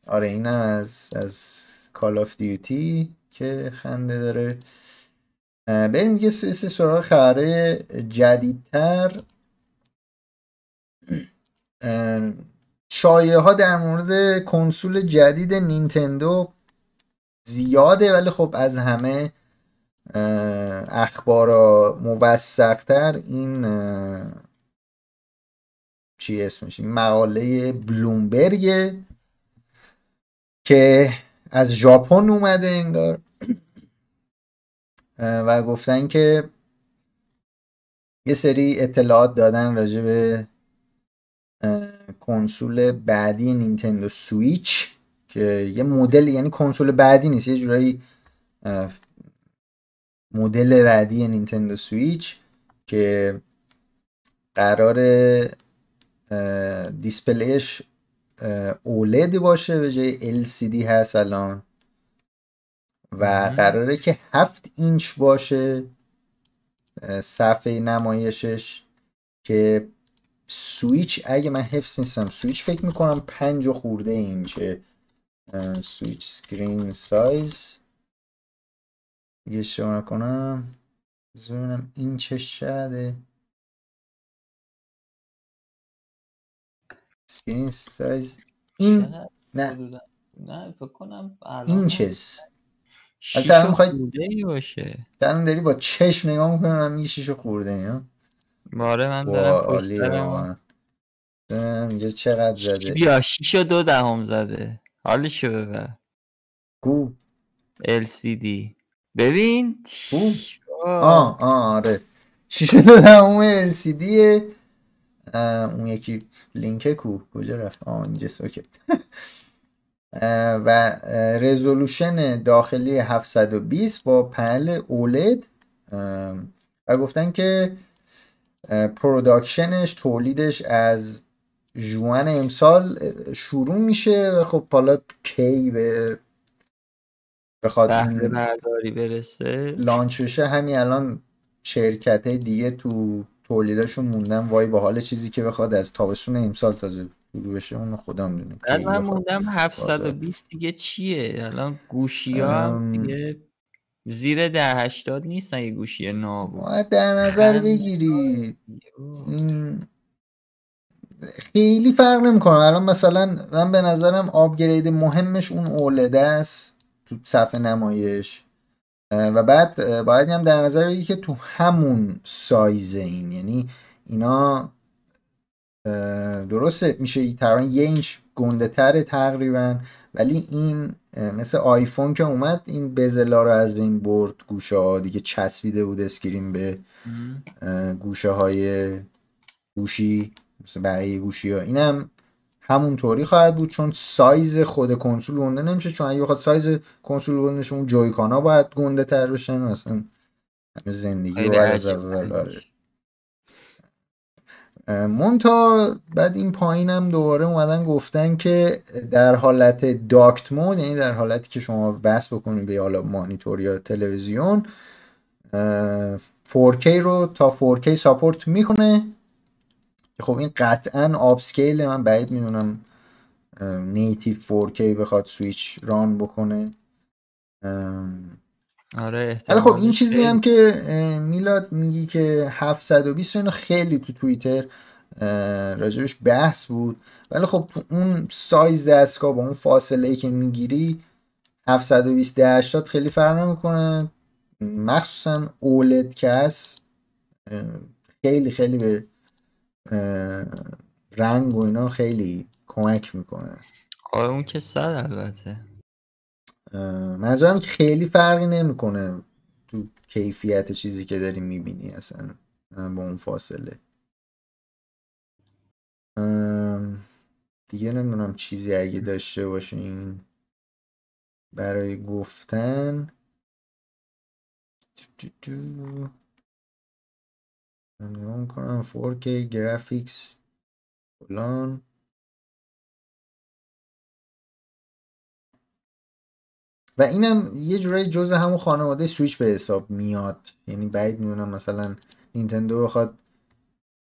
آره این از از کال آف دیوتی که خنده داره. بریم دیگه سراغ خبره جدیدتر. شایعه ها در مورد کنسول جدید نینتندو زیاده ولی خب از همه اخبارا موثقتر این چی اسمش؟ مقاله بلومبرگ که از ژاپن اومده انگار و گفتن که یه سری اطلاعات دادن راجع به کنسول بعدی Nintendo Switch که یه مدل یعنی کنسول بعدی نیست یه جورایی مدل بعدی Nintendo Switch که قرار display ش OLED باشه به جای LCD هست الان. و قراره که هفت اینچ باشه صفحه نمایشش که سویچ اگه من حفظ نیستم سویچ فکر می‌کنم پنج و خورده اینچه. Switch screen size. دیگه شما کنم ببینم این چه شده. سکرین سایز. این نه. نه فکر کنم این چیز البته می‌خوای باشه. داری با چشم نگاه می‌کنم من میگه شیشو خورده یا باره من دارم پشت دارم اینجا چقدر زده؟ بیا شیشو دو دهم زده. حالشو ببر. گو LCD ببین آه آه آره. شیش و دو دهم LCD اون یکی لینکه کو؟ کجا رفت؟ آه اینجاست okay و resolution داخلی 720 با panel OLED. و گفتن که production ش تولیدش از June امسال شروع میشه و خب حالا کی به بخواد برداری برسه؟ لانچ بشه همین الان شرکت دیگه تو تولیداشون موندن. وای با حال چیزی که بخواد از تابستون امسال تازه شروع بشه اون خدا می‌دونه من موندم 720 دیگه چیه؟ الان گوشی ها دیگه زیر ده هشتاد نیستن یه گوشی ناب در نظر بگیری خیلی فرق نمی‌کنه. الان مثلا من به نظرم upgrade مهمش اون OLED ه است تو صفحه نمایش. و بعد باید هم در نظر بگیری که تو همون سایز این. یعنی اینا درسته میشه تقریبا یه اینچ گنده تره تقریبا ولی این مثل آیفون که اومد این bezel ا رو از بین برد گوشه ها دیگه چسبیده بود screen به گوشه های گوشی مثل بقیه گوشی ها اینم همونطوری خواهد بود چون سایز خود کنسول گنده نمیشه چون اگه بخواد سایز کنسول گنده اون جویکان ها باید گنده تر بشن مثلا زندگی رو از اول. مونتا بعد این پایینم دوباره اومدن گفتن که در حالت داکت مود یعنی در حالتی که شما وصل بکنید به حالا مانیتور یا تلویزیون 4K رو تا 4K support می‌کنه. خب این قطعا upscale من بعید می‌دونم native 4K بخواد سویچ run بکنه. آره خب این چیزی هم که میلاد میگی که 720 اینو خیلی تو توییتر راجبش بحث بود. ولی خب اون سایز دستگاه با اون فاصله ای که می‌گیری 720 80 خیلی فرق نمی‌کنه. مخصوصا اولد که هست خیلی خیلی به رنگ و اینا خیلی کمک می‌کنه. آره اون که صد البته. منظورم که خیلی فرقی نمی‌کنه تو کیفیت چیزی که داری می‌بینی اصلا با اون فاصله. دیگه نمی‌دونم چیزی اگه داشته باشین برای گفتن. نگاه می‌کنم 4K گرافیکس فلان. و اینم یه جورایی جز همون خانواده سویچ به حساب میاد. یعنی بعید می‌دونم مثلا نینتندو بخواد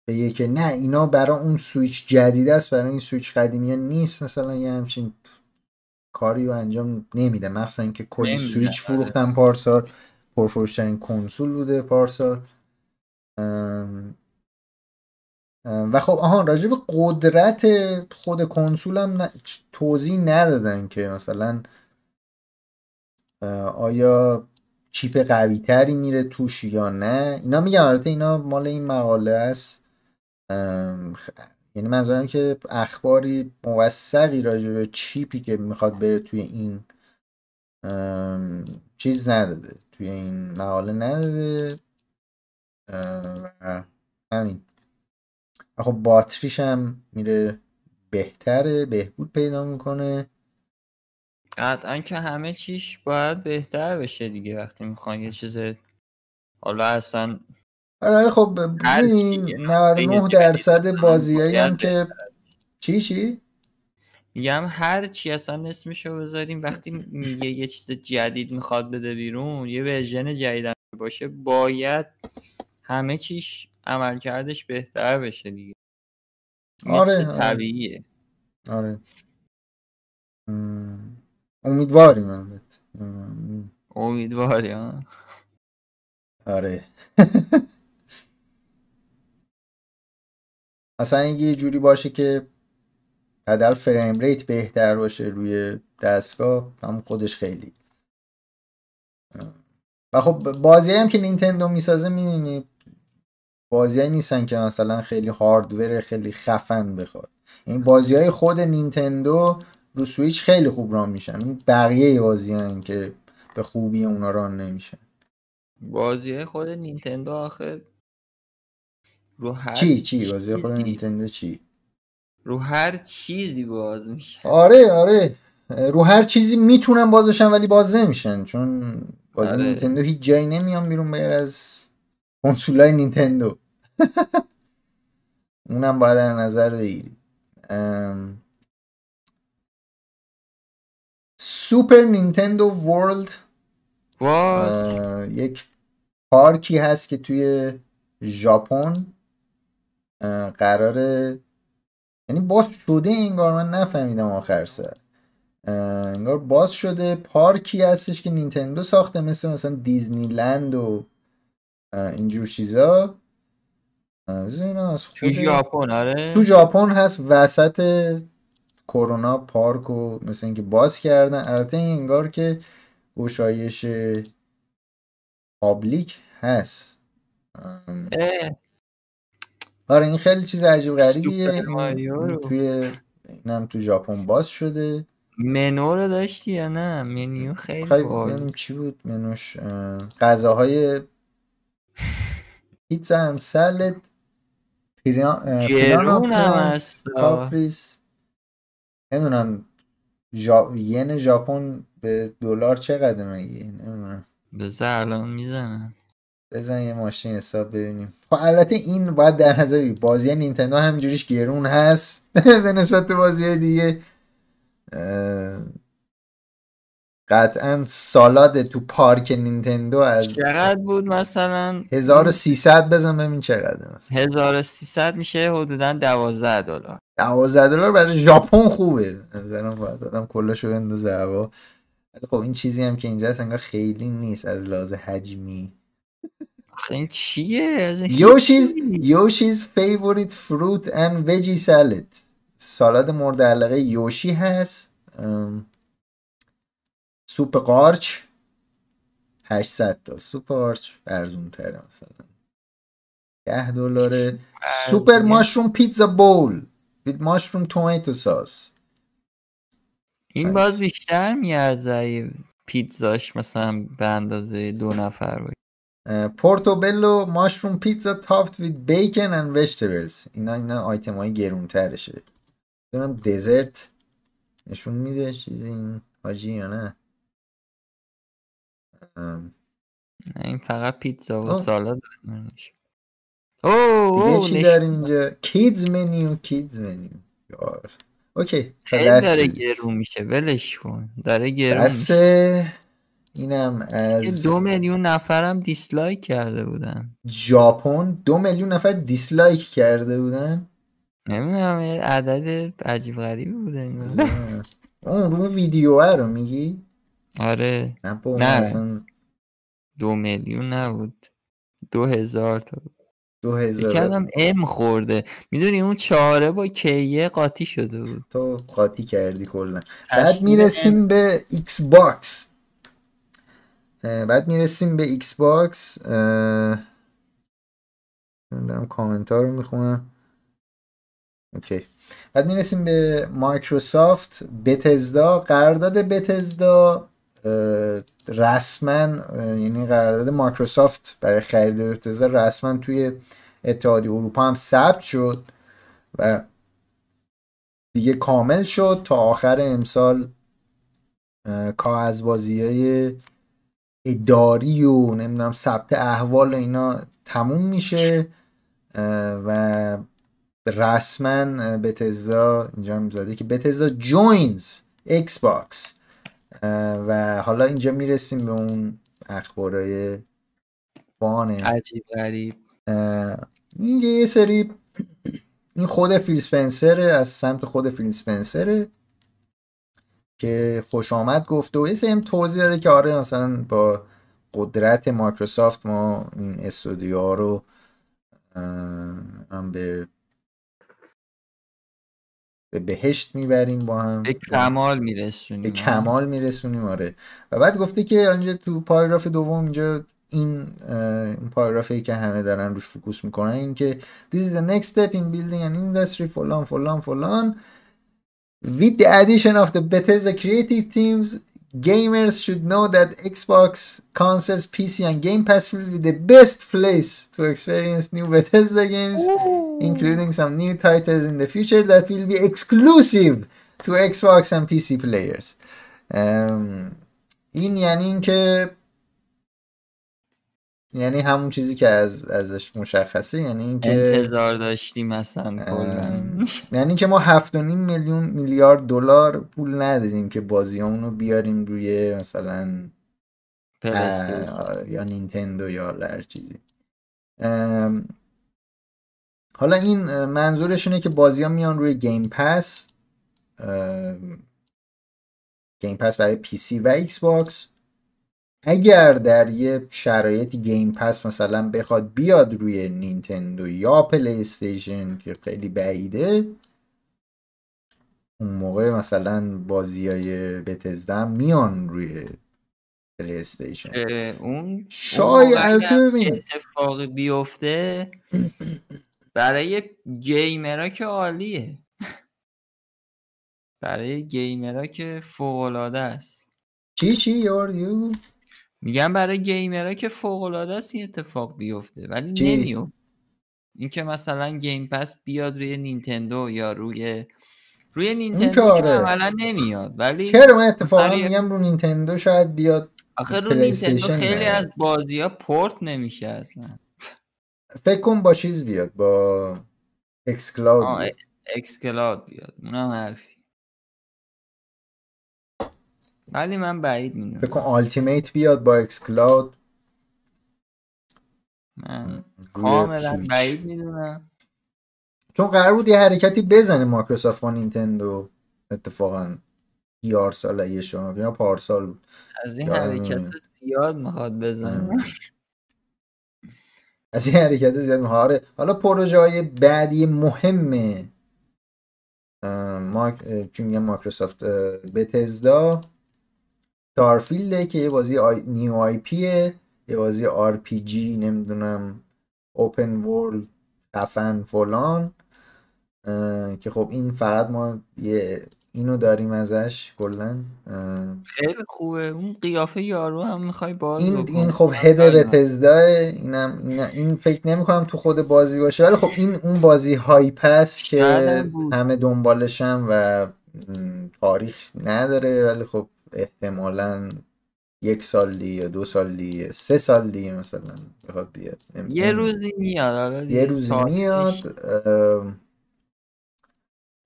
بگه که نه اینا برای اون سویچ جدید است برای این سویچ قدیمی نیست مثلا یه همچین کاری رو انجام نمیده. مثلا اینکه کلی سویچ آره. فروختن پارسال پرفروشترین کنسول بوده پارسال. و خب آها راجع به قدرت خود کنسول هم توضیح ندادن که مثلا آیا چیپ قوی تری میره توش یا نه؟ اینا میگم البته اینا مال این مقاله است. یعنی منظورم که اخباری موثقی راجع به چیپی که می‌خواد بره توی این چیز نداده توی این مقاله نداده. همین. خب باتریش هم میره بهتره بهبود پیدا می‌کنه. قطعا که همه چیش باید بهتر بشه دیگه وقتی می‌خوان یه چیز حالا اصلا آره خب ببین 99 درصد بازیایی هم که چی چی؟ میگم هر چی اصلا اسمشو بذاریم وقتی میگه یه چیز جدید می‌خواد بده بیرون یه ورژن جدید باشه باید همه چیش عملکردش بهتر بشه دیگه. آره, آره. طبیعیه. آره. امیدواریم البته. امیدواری ها آره. اصلا یه جوری باشه که حداقل فریم ریت بهتر باشه روی دستگاه هم خودش خیلی. و خب بازی هم که نینتندو می‌سازه می‌دونی بازی نیستن که مثلا خیلی هاردور خیلی خفن بخواد. این بازی های خود نینتندو رو سویچ خیلی خوب ران میشن. اون بقیه بازی که به خوبی اونا ران نمیشن. بازی خود نینتندو آخه رو هر چی؟ چی؟ بازی خود نینتندو چی؟ رو هر چیزی باز میشه. آره آره. رو هر چیزی می‌تونن بازشن ولی باز نمیشن. چون بازی آره. نینتندو هیچ جایی نمیان بیرون غیر از کنسولای نینتندو. اونم باید در نظر بگیری. ام، سوپر نینتندو ورلد یک پارکی هست که توی ژاپن قراره یعنی باز شده انگار من نفهمیدم آخر سر. انگار باز شده پارکی هستش که نینتندو ساخته مثل مثلا دیزنی لند و اینجور چیزا. از تو خود ژاپن آره. تو ژاپن هست وسط کرونا پارک و مثل اینکه باز کردن. البته این انگار که گشایش پابلیک هست. آره این خیلی چیز عجیب غریبیه. توی اینم تو ژاپن باز شده. منو رو داشتی یا نه؟ منیو خیلی ببینیم چی بود منوش. اه، غذاهای پیتزا اند سالد پیران هم هست نمی‌دونم ژا... ین ژاپن به دلار چقدر مگه نمی‌دونم. بذار الان می‌زنم. بزن یه ماشین حساب ببینیم. خب البته این باید در نظر بگیری. بازی نینتندو همینجوریش گرون هست. به نسبت بازی دیگه قطعا سالاد تو پارک نینتندو از چقدر بود مثلا؟ 1300 بزن ببین چقدر مثلا. 1300 میشه حدودا 12 دلار. 12 دلار برای ژاپن خوبه. به نظرم باید آدم کلاشو بندازه هوا. ولی خب این چیزی هم که اینجا هست انگار خیلی نیست از لحاظ حجمی. این چیه؟ یوشیز. یوشیز favorite fruit and veggie salad سالاد مورد علاقه یوشی هست. ام، سوپ قارچ. 800 تا سوپ قارچ. ارزون تره مثلا. 10 دلاره. سوپر. ماشروم پیتزا بول. with mushroom tomato sauce این. باز بیشتر میارزه پیتزاش مثلا به اندازه دو نفر باشه. پورتوبلو ماشروم پیتزا تاپت with bacon and vegetables. اینا اینا آیتم های گرون ترشه دونم دزرت نشون میده چیزی این حاجی یا نه. نه، این فقط پیتزا و. سالاد دیگه اوه چی داریم اینجا؟ kids menu kids menu. یار okay خیلی داره گرون میشه ولش کن. داره گرون میشه. اینم از دو میلیون نفرم dislike کرده بودن. ژاپن دو میلیون نفر dislike کرده بودن؟ نمی‌دونم عدد عجیب غریبی بوده. اون رو ویدیوه رو میگی؟ آره. نه نه. اصلا دو میلیون نبود. دو هزار تا بود. دو هزار. کردم ام خورده. می‌دونی اون چهاره با کیه قاطی شده بود. تو قاطی کردی کلا. بعد می‌رسیم به ایکس باکس بعد می‌رسیم به ایکس باکس من دارم کامنت رو می‌خونم. Okay. بعد می‌رسیم به مایکروسافت بتزدا قرارداد بتزدا اه، رسما یعنی قرارداد مایکروسافت برای خرید بتزدا رسما توی اتحادیه اروپا هم ثبت شد و دیگه کامل شد تا آخر امسال اه، کاغذبازی های اداری و نمی‌دونم ثبت احوال اینا تموم میشه و رسما بتزدا اینجا هم زده که بتزدا joins Xbox و حالا اینجا می‌رسیم به اون اخبارای با نمه عجیب غریب. اینجا یه سری این خود فیل سپنسره از سمت خود فیل سپنسره که خوش آمد گفته و یه هم توضیح داده که آره مثلا با قدرت مایکروسافت ما این استودیوها رو هم به به بهشت می‌بریم با هم. به کمال میرسونیم به کمال میرسونیم آره. و بعد گفته که اینجا تو پاراگراف دوم اینجا این این پاراگرافی که همه دارن روش focus می‌کنن این که this is the next step in building an industry فلان فلان فلان. With the addition of the Bethesda creative teams gamers should know that Xbox consoles PC and Game Pass will be the best place to experience new Bethesda games including some new titles in the future that will be exclusive تو ایکس باکس هم پی سی پلیرز این یعنی اینکه یعنی همون چیزی که از ازش مشخصه یعنی اینکه انتظار داشتیم مثلا کلا. یعنی که ما هفت و نیم میلیون میلیارد دلار پول ندادیم که بازیامون رو بیاریم روی مثلا. آره، یا نینتندو یا هر چیزی. ام، حالا این منظورش اینه که بازی ها میان روی گیم پس ام، گیم پس برای پی سی و ایکس باکس. اگر در یه شرایطی گیم پس مثلا بخواد بیاد روی نینتندو یا پلی استیشن که خیلی بعیده اون موقع مثلا بازی های بتزدا میان روی پلی استیشن اون شاید. اتفاقی بیفته برای گیمرها که عالیه. برای گیمرها که فوق العاده است. چی چی یار یو؟ میگم برای گیمرها که فوق العاده است این اتفاق بیفته ولی چی؟ نمیفته اینکه مثلا گیم پس بیاد روی نینتندو یا روی روی نینتندو که آره. عملا نمیاد ولی چرا من اتفاقا برای- میگم رو نینتندو شاید بیاد آخه رو پلی نینتندو خیلی. از بازی ها پورت نمیشه اصلا فکر کن با چیز بیاد با xCloud بیاد xCloud بیاد اونم حرفی ولی من بعید می‌دونم. Ultimate بیاد با xCloud من کاملا. بعید می‌دونم. چون قرار بود یه حرکتی بزنه مایکروسافت با نینتندو اتفاقا یار سال یه شما. یا پارسال بود. از این حرکت. زیاد می‌خواد بزنه. از این حرکت زیاد می‌خواد. آره. حالا پروژه های بعدی مهم اه، مایک چی میگم مایکروسافت بتزدا. Starfield ه که یه بازی آی... new IP یه یه بازی RPG نمی‌دونم open world خفن فلان اه، که خب این فقط ما یه اینو داریم ازش کلا اه، خیلی خوبه. اون قیافه یارو هم می‌خوای باز این بکنی. این خب head Bethesda اینم این, این فکر نمی کنم تو خود بازی باشه ولی خب این اون بازی hype است که. همه دنبالشن و تاریخ نداره ولی خب احتمالا یک سال دیگه دو سال دیگه سه سال دیگه مثلا بخواد بیاد. نمی- یه روزی میاد یه روزی میاد.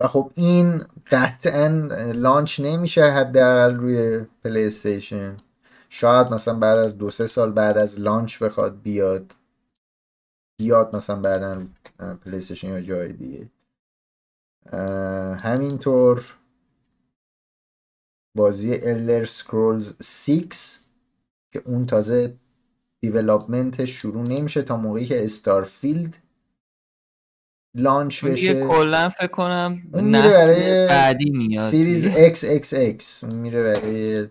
و خب این قطعا launch نمیشه حداقل روی PlayStation شاید مثلا بعد از دو سه سال بعد از launch بخواد بیاد بیاد مثلا بعدا PlayStation یا جای دیگه. همینطور بازی Elder Scrolls 6 که اون تازه development ش شروع نمیشه تا موقعی که Starfield launch بشه. کلا فکر کنم میره نسل برای بعدی میاد series. XXX اون میره برای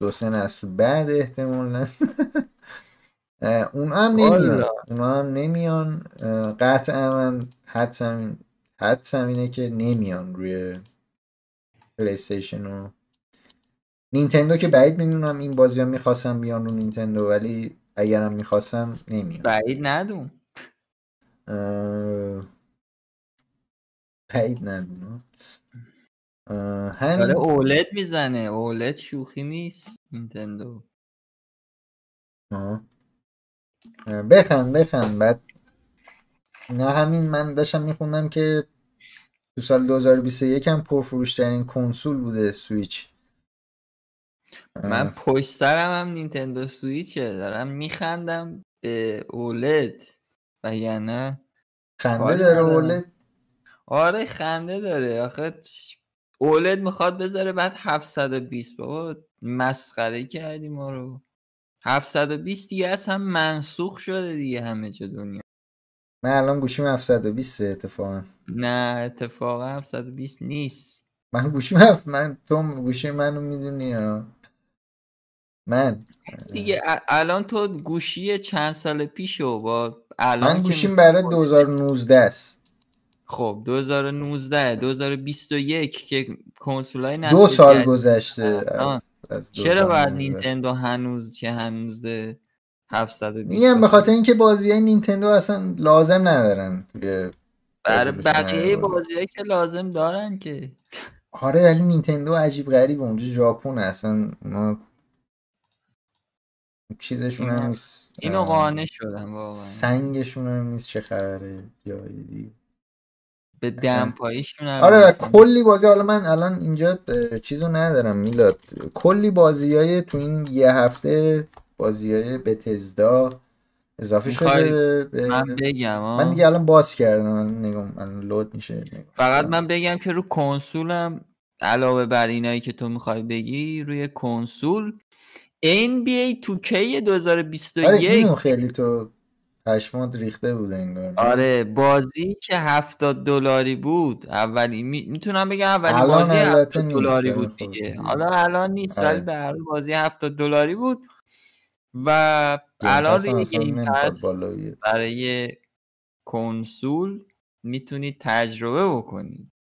دو سه نسل بعد احتمالا. اون هم نمیان. اون هم نمیان. قطعا من حدسم حدسم اینه که نمیان روی پلی استیشن و نینتندو که بعید می‌دونم این بازی ها می‌خواستم بیان رو نینتندو ولی اگرم می‌خواستم نمیان بعید ندون. اه، بعید اه، داره همین اولد می‌زنه. اولد شوخی نیست نینتندو. آه. بخند بخند بعد نه همین من داشتم میخوندم که تو سال 2021 هم پرفروش ترین کنسول بوده سویچ. من پشت سرم هم نینتندو سویچه دارم میخندم به اولد. وگرنه خنده کاری داره ندارم. اولد؟ آره خنده داره. آخه اولد می‌خواد بذاره بعد 720 بابا مسخره کردی ما رو. 720 دیگه اصلا منسوخ شده دیگه همه جا دنیا. من الان گوشیم 720 اتفاقا. نه اتفاقا 720 نیست. من گوشیم هفت من تو گوشی منو می‌دونی یا؟ من. دیگه الان تو گوشی چند سال پیشو با الان من گوشیم برای با- 2019 است. خب 2019 2021 که کنسولای نسل دو سال جدید گذشته. از, چرا باید 2019 نینتندو هنوز که هنوز 720 میگم به خاطر اینکه بازی های نینتندو اصلا لازم ندارن برای بقیه های. بازی که لازم دارن که. آره ولی نینتندو عجیب غریب اونجا ژاپن اصلا اونا چیزشون هم نیست اینو قانع شدم واقعا سنگشون هم نیست چه خبره جای دیگه به دمپاییشون هم آره و. کلی بازی حالا من الان اینجا چیزو ندارم میلاد کلی بازی های تو این یه هفته بازی های بتزدا اضافه شده به- من بگم آه. من دیگه الان باز کردم نگم الان لود میشه نگم. فقط من بگم که رو کنسولم علاوه بر اینایی که تو می‌خوای بگی روی کنسول NBA 2K آره 2021 اینو خیلی تو پشمات ریخته بود انگار آره بازی که 70 دلاری بود اولی می... می‌تونم بگم الان بازی البته 70 نیست، دلاری ولی بود خب دیگه. حالا الان نیست آره. ولی به هر بازی 70 دلاری بود و الان هم نمی‌خواد پس. برای کنسول می‌تونید تجربه بکنید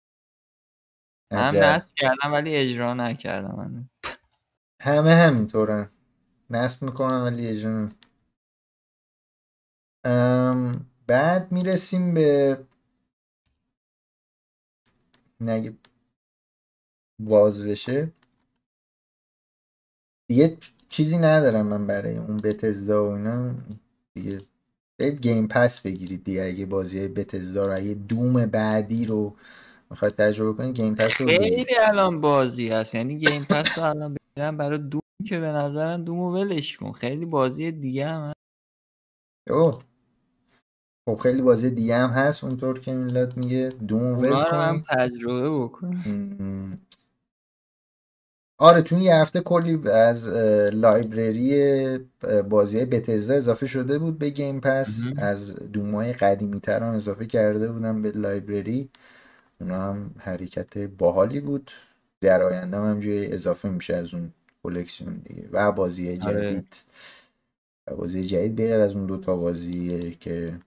عجب. نصب کردم ولی اجرا نکردم. همه همینطورن. نصب می‌کنم ولی ام، بعد می‌رسیم به نگه باز بشه. دیگه چیزی ندارم من برای اون بتزدا و اینا. دیگه گیم پس بگیرید دیگه اگه بازی های بتزدا رو اگه دوم بعدی رو می‌خواید تجربه کنید گیم پس خیلی الان بازی هست. یعنی Game Pass رو الان بگیرم برای Doom که به نظرم Doom و ولش کن. خیلی بازی دیگه هم هست. اوه. خب خیلی بازی دیگه هم هست. اونطور که میلاد میگه Doom ول رو هم تجربه بکن. آره تو این یه هفته کلی از library بازی Bethesda اضافه شده بود به Game Pass. از Doom های قدیمی تر هم اضافه کرده بودن به library. اونا هم حرکت باحالی بود. در آینده هم همجوری اضافه میشه از اون کلکسیون دیگه. و بازی آره. جدید. و بازی جدید بغیر از اون دوتا بازی که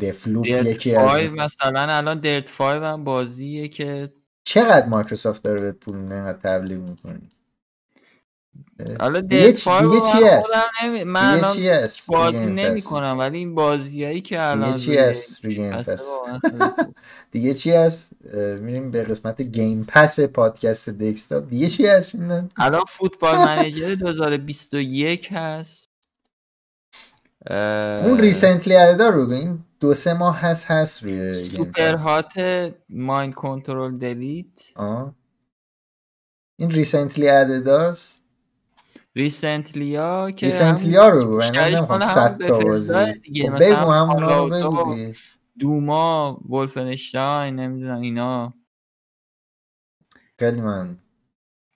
دفلوپ یکی از 5 مثلا الان درت 5 هم بازیه که چقدر مایکروسافت داره بهت پول اینقدر تبلیغ می‌کنی؟ حالا دیگه چی- 5 دیگه رو چی من هست؟ من الان بازی نمی؟ کنم ولی این بازیایی که الان دیگه چی هست. دیگه چی هست میریم به قسمت Game Pass پادکست دکستاپ دیگه چی هست؟ الان Football Manager 2021 هست اون recently added ا رو. این دو سه ماه هست هست روی Superhot Mind Control Delete. این recently added است ریسنتلی ها که ریسنتلی همون ها رو بگو من همون صد تا بازی. خب بگو همونا رو بگو دوما ولفنشتاین نمی‌دونم اینا. خیلی من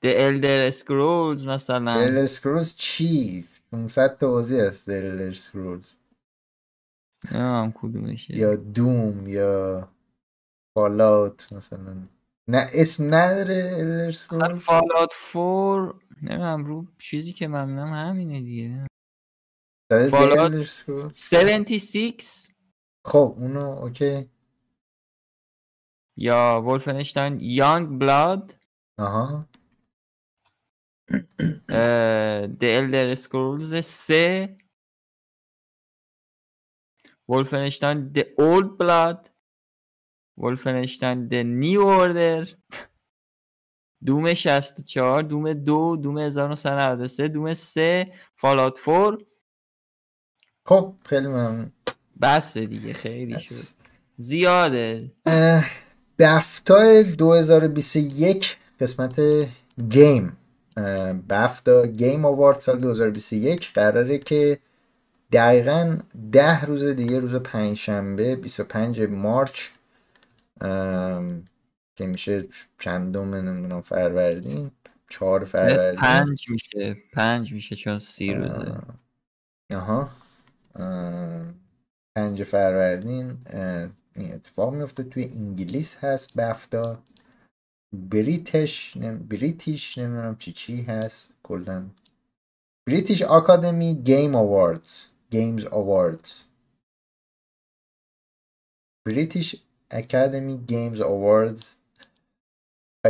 The Elder Scrolls مثلا. درل اسکرولز چی؟ 500 تا بازی هست درل اسکرولز نمی‌دونم کدومشه. یا دوم یا فالاوت مثلا. نه اسم نداره Elder Fallout 4 نمی‌دونم رو چیزی که من می‌دونم همینه دیگه. Fallout Elder Scrolls 76 خب اونو اوکی. یا Wolfenstein Young Blood آها The Elder Scrolls 3 Wolfenstein The Old Blood. ولفنشتاین The New Order. دوم 64 دوم دو دوم 1993 دوم 3 فالات 4 خب خیلی ممنون. بسه دیگه خیلی That's- شد. زیاده. بفتا 2021 قسمت گیم. بفتا گیم آوارد سال 2021 قراره که دقیقا ده روز دیگه روز پنجشنبه 25 مارچ که میشه چندم نمی‌دونم فروردین؟ چهار فروردین. پنج میشه. پنج میشه چون سی روزه. آها. اه، پنج فروردین این اتفاق میفته توی انگلیس هست بفتا بریتش نم... بریتیش نمی‌دونم چی چی هست. کلا. British Academy Game Awards Games Awards. British Academy Games Awards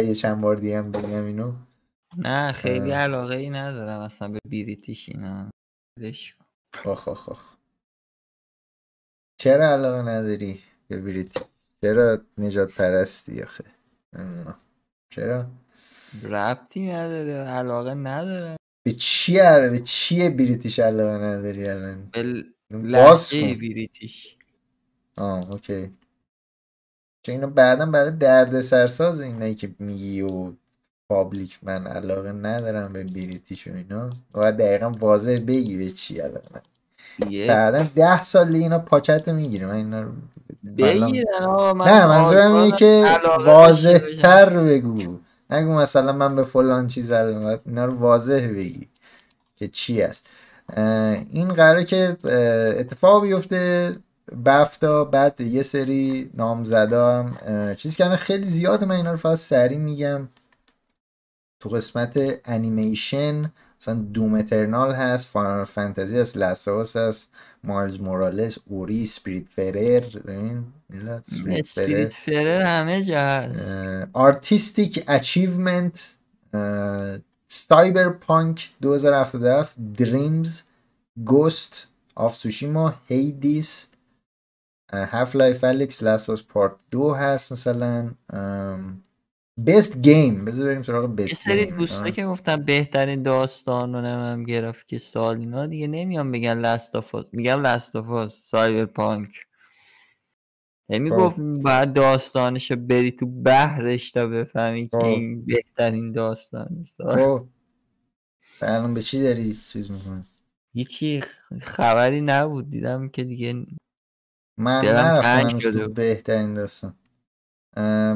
یه چند بار دیگه هم بگم اینو. نه خیلی. علاقه ای ندارم اصلا به British اینا. آخ آخ آخ. چرا علاقه نداری به British چرا نژاد پرستی آخه. چرا؟ ربطی نداره علاقه نداره. به چی علاقه به چیه بریتیش علاقه نداری الان؟ به باز کن. بریتیش. آه اوکی. چون اینا بعدا برای درد سرساز اینایی که میگی و پابلیک من علاقه ندارم به بریتیش و اینا باید دقیقا واضح بگی به چی علاقه. یه بعدا ده سال اینا پاچت رو می‌گیره. من اینا رو من نه منظورم اینه که واضح. تر بگو. نگو مثلا من به فلان چیز علاقه اینا رو واضح بگی که چی است. این قراره که اتفاق بیفته. بفتا بعد یه سری نامزدا هم چیز کردن. خیلی زیاده من اینا رو فقط سریع میگم. تو قسمت انیمیشن مثلا دوم اترنال هست فانال فانتزی هست لاساس هست Miles Morales Ori Spiritfarer Spiritfarer. همه جا هست. artistic achievement Cyberpunk 2077 Dreams Ghost of Tsushima Hades Half-Life Alyx Last Part دو هست مثلا. best game بذار بریم سراغ best story دوستا که گفتن بهترین داستان رو نمیم گرفت که سال اینا. دیگه نمیان بگن Last of Us میگن Last of Us Cyberpunk یعنی خب. گفت باید داستانشو بری تو بحرش تا بفهمی که خب. این بهترین داستان سال خب. الان به چی داری چیز می‌کنی؟ هیچی خبری نبود. دیدم که دیگه من نرفتم تو. بهترین داستان.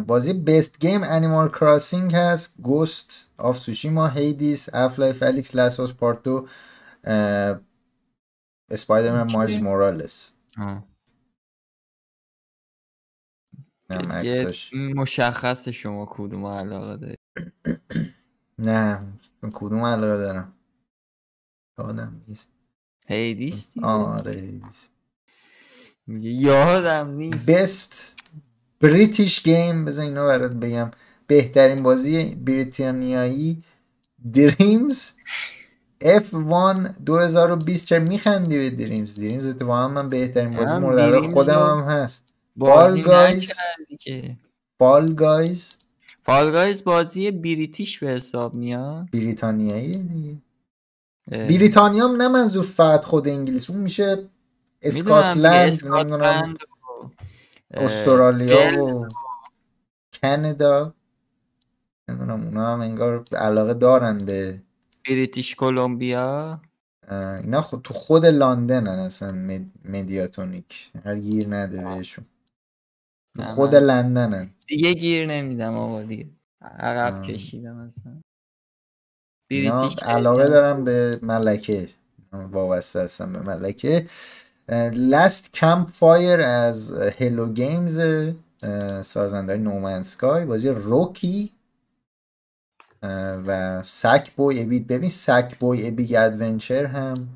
بازی best game Animal Crossing هست. Ghost of Tsushima Hades Half-Life Alyx Last of Us Part دو Spider-Man؟ Miles Morales مشخص شما کدوم علاقه داری نه من کدوم علاقه دارم؟ یادم نیست. Hades دیگه؟ آره Hades یادم نیست. best British game بذار اینا برات بگم. بهترین بازی بریتانیایی دریمز F1 2020 چرا میخندی به دریمز دریمز اتفاقا من بهترین بازی مورد علاقه خودم هم هست. Fall Guys. نکردی که. فال گایز بازی بریتیش به حساب میاد؟ بریتانیایی دیگه. بریتانیا نه منظور فقط خود انگلیس اون میشه اسکاتلند اسکاتلند استرالیا و کانادا. نمی‌دونم اونا هم انگار علاقه دارن به British Columbia. اینا خود تو خود لندن هن اصلا Med- Mediatonic. گیر نده بهشون. خود لندن هن. دیگه گیر نمیدم آقا دیگه. عقب آه. کشیدم اصلا. British علاقه دارن به ملکه. وابسته هستن به ملکه. Last Campfire از Hello Games سازنده No Man's Sky بازی Röki و Sackboy ابید ببین Sackboy Big Adventure هم.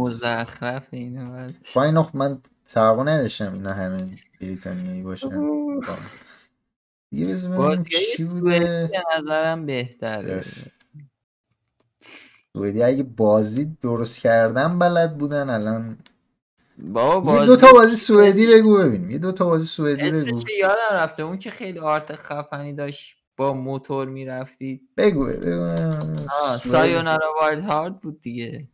مزخرف اینه من توقع نداشتم اینا همه بریتانیایی باشن. با- دیگه به نظرم بهتره. سوئدی اگه بازی درست کردن بلد بودن الان بابا یه بازی دو تا بازی سوئدی بگو ببینیم. یه دو تا بازی سوئدی بگو. اسمش یادم رفته اون که خیلی art خفنی داشت با موتور می‌رفتی. بگو بگو. Sayonara Wild Hearts بود دیگه.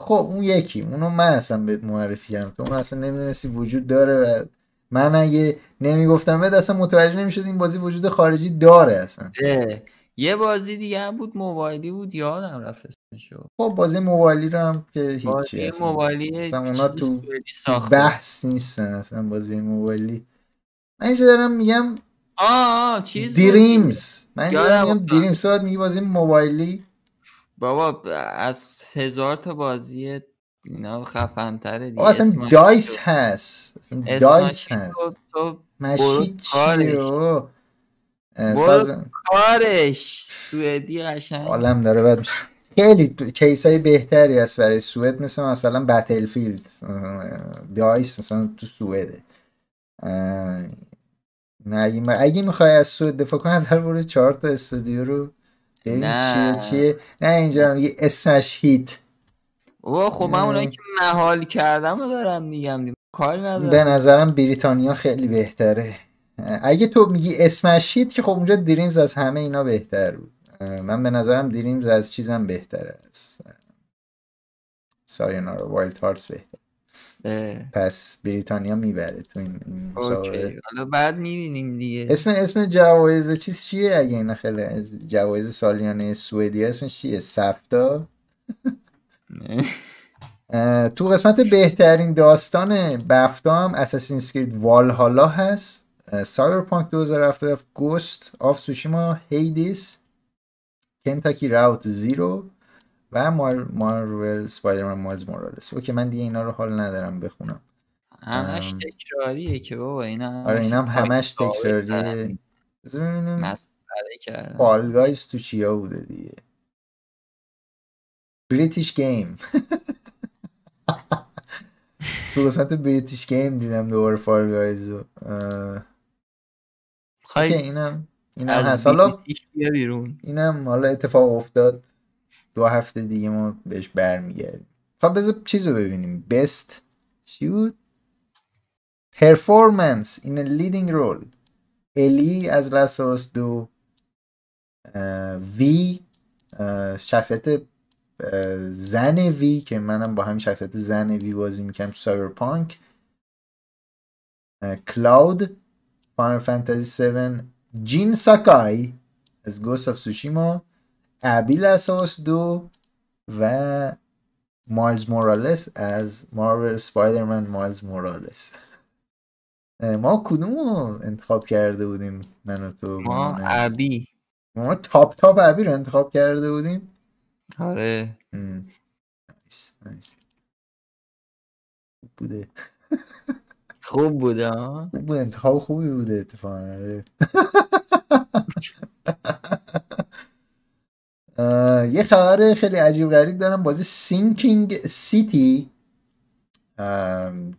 خب اون یکی. اونو من اصلا بهت معرفی کردم. تو اون اصلا نمی‌دونستی وجود داره و من اگه نمی‌گفتم بهت اصلا متوجه نمی‌شد این بازی وجود خارجی داره اصلا. اه. یه بازی دیگه هم بود موبایلی بود یادم رفت اسمشو. خب بازی موبایلی رو هم که هیچی بازی موبایلی اصلا اونا تو بحث نیستن اصلا بازی موبایلی. من اینجا دارم میگم آه آه چیز دیگه. دریمز من اینجا دارم میگم. دریمز تو میگی بازی موبایلی؟ بابا از هزار تا بازی اینا خفن‌تره دیگه. آقا اصلا دایس رو- هست. اصلا دایس رو هست. مشید. چیه؟ ساز کارش. سوئدی قشنگ. عالم داره بعد میشه. خیلی کیس های بهتری هست برای سوئد مثل مثلا بتلفیلد دایس مثلا تو سوئده. نه اگه, اگه می‌خوای از سوئد دفاع کنی در برو چهار تا استودیو رو. نه. چیه چیه. نه اینجا هم یه اسمش هیت او خب من اونایی. که محال کردم رو دارم میگم. دیگه. کاری به ندارم نظرم بریتانیا خیلی بهتره. اگه تو میگی اسمش هیت که خب اونجا Dreams از همه اینا بهتر بود. من به نظرم Dreams از چیزم بهتره از Sayonara Wild Hearts بهتر. پس بریتانیا می‌بره تو این, این okay. حالا بعد می‌بینیم دیگه. اسم اسم جوایز چیز چیه؟ اگه اینا خیلی جوایز سالیانه سوئدی اسمش چیه؟ سفتا تو قسمت بهترین داستان BAFTA هم Assassin's Creed Valhalla هست. Cyberpunk 2077 Ghost of Tsushima Hades Kentucky Route Zero و Marvel Spider-Man Miles Morales. okay من دیگه اینا رو حال ندارم بخونم. همش تکراریه که بابا اینا آره اینا هم همش تکراریه. ببینیم. Fall Guys تو چیا بوده دیگه؟ British game تو قسمت British game دیدم دوباره Fall Guys رو خیلی اینم اینم هست. حالا اینم حالا اتفاق افتاد. دو هفته دیگه ما بهش برمیگردیم. خب بذار چیز رو ببینیم. Best چی بود performance in a leading role. الی از Last of Us دو V شخصیت زن V که منم با همین شخصیت زن V بازی می‌کنم. Cyberpunk Cloud Final Fantasy 7 جین ساکای از Ghost of Tsushima ابی Last of Us دو و Miles Morales از Marvel Spider-Man Miles Morales ما کدوم رو انتخاب کرده بودیم من و تو ما ابی ما top top ابی رو انتخاب کرده بودیم آره nice nice بوده خوب بوده خوب بوده انتخاب خوبی بوده اتفاقا آره. یه خبر خیلی عجیب غریب دارم. بازی Sinking City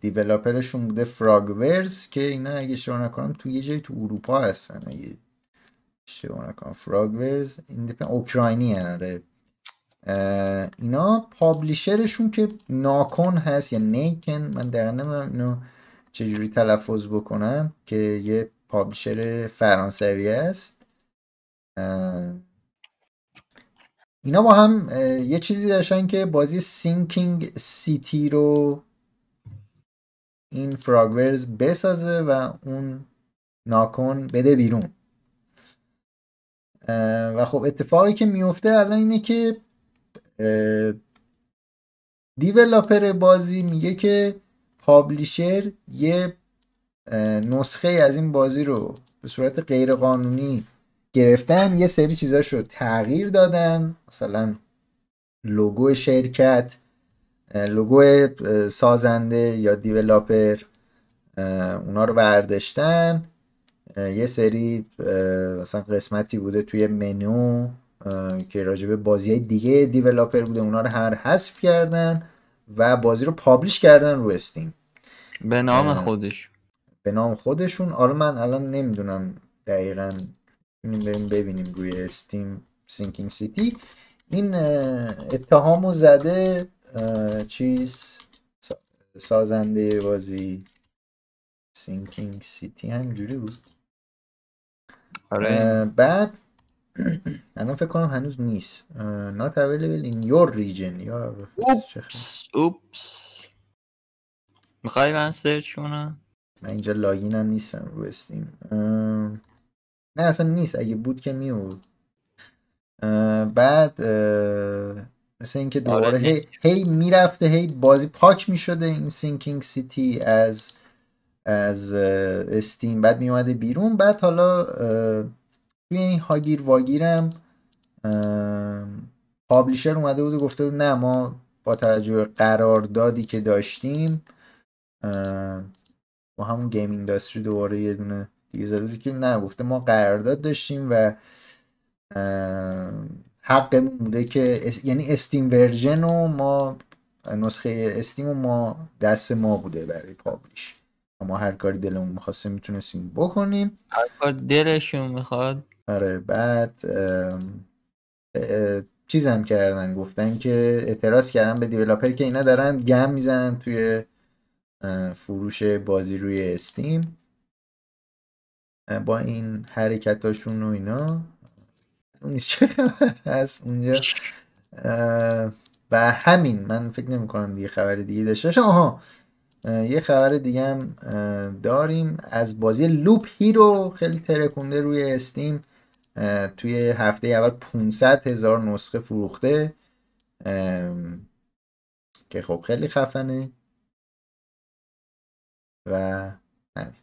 developer شون بوده Frogwares که اینا اگه اشتباه نکنم تو یه جایی تو اروپا هستن. اگه اشتباه نکنم. Frogwares اوکراینی آره. اینا publisher شون که Nacon هست یا نیکن من دقیقا نمی‌دونم چجوری تلفظ بکنم که یه publisher فرانسوی است؟ اینا با هم یه چیزی داشتن که بازی Sinking City رو این Frogwares بسازه و اون ناکن بده بیرون. و خب اتفاقی که میفته الان اینه که دیولاپر بازی میگه که پابلیشر یه نسخه از این بازی رو به صورت غیر قانونی گرفتن یه سری چیزاش رو تغییر دادن مثلا لوگو شرکت لوگو سازنده یا developer اونا رو برداشتن. یه سری مثلا قسمتی بوده توی منو که راجبه بازی دیگه developer بوده اونا رو هر حذف کردن و بازی رو publish کردن رو Steam به نام خودش. به نام خودشون. آره من الان نمی‌دونم دقیقا بریم ببینیم روی Steam Sinking City این اتهامو زده چیز سازنده بازی Sinking City همینجوری بود. آره. بعد الان فکر کنم هنوز نیست. not available in your region. یا oops oops می‌خوای من search کنم؟ من اینجا login هم نیستم رو Steam. نه اصلا نیست. اگه بود که میورد بعد مثل اینکه دوباره آره هی, هی می‌رفته هی بازی پاک می‌شده این Sinking City از از استیم. بعد میومده بیرون. بعد حالا توی این هاگیر واگیرم publisher اومده بود و گفته بود نه ما با توجه قراردادی که داشتیم با همون Game Industry دوباره یه دونه دیگه زده که نه گفته ما قرارداد داشتیم و حقمون بوده که یعنی Steam version و ما نسخه استیم و ما دست ما بوده برای publish. ما هر کاری دلمون می‌خواسته می‌تونستیم بکنیم. هر کار دلشون می‌خواد. آره بعد چیزم کردن گفتن که اعتراض کردن به developer که اینا دارن گند می‌زنن توی فروش بازی روی استیم. با این حرکتاشون و اینا. اون نیست چه هست اونجا. و همین من فکر نمی کنم دیگه خبر دیگه داشته آها یه خبر دیگه هم داریم. از بازی Loop Hero خیلی ترکونده روی استیم. توی هفته اول 500 هزار نسخه فروخته. که خب خیلی خفنه. و همین.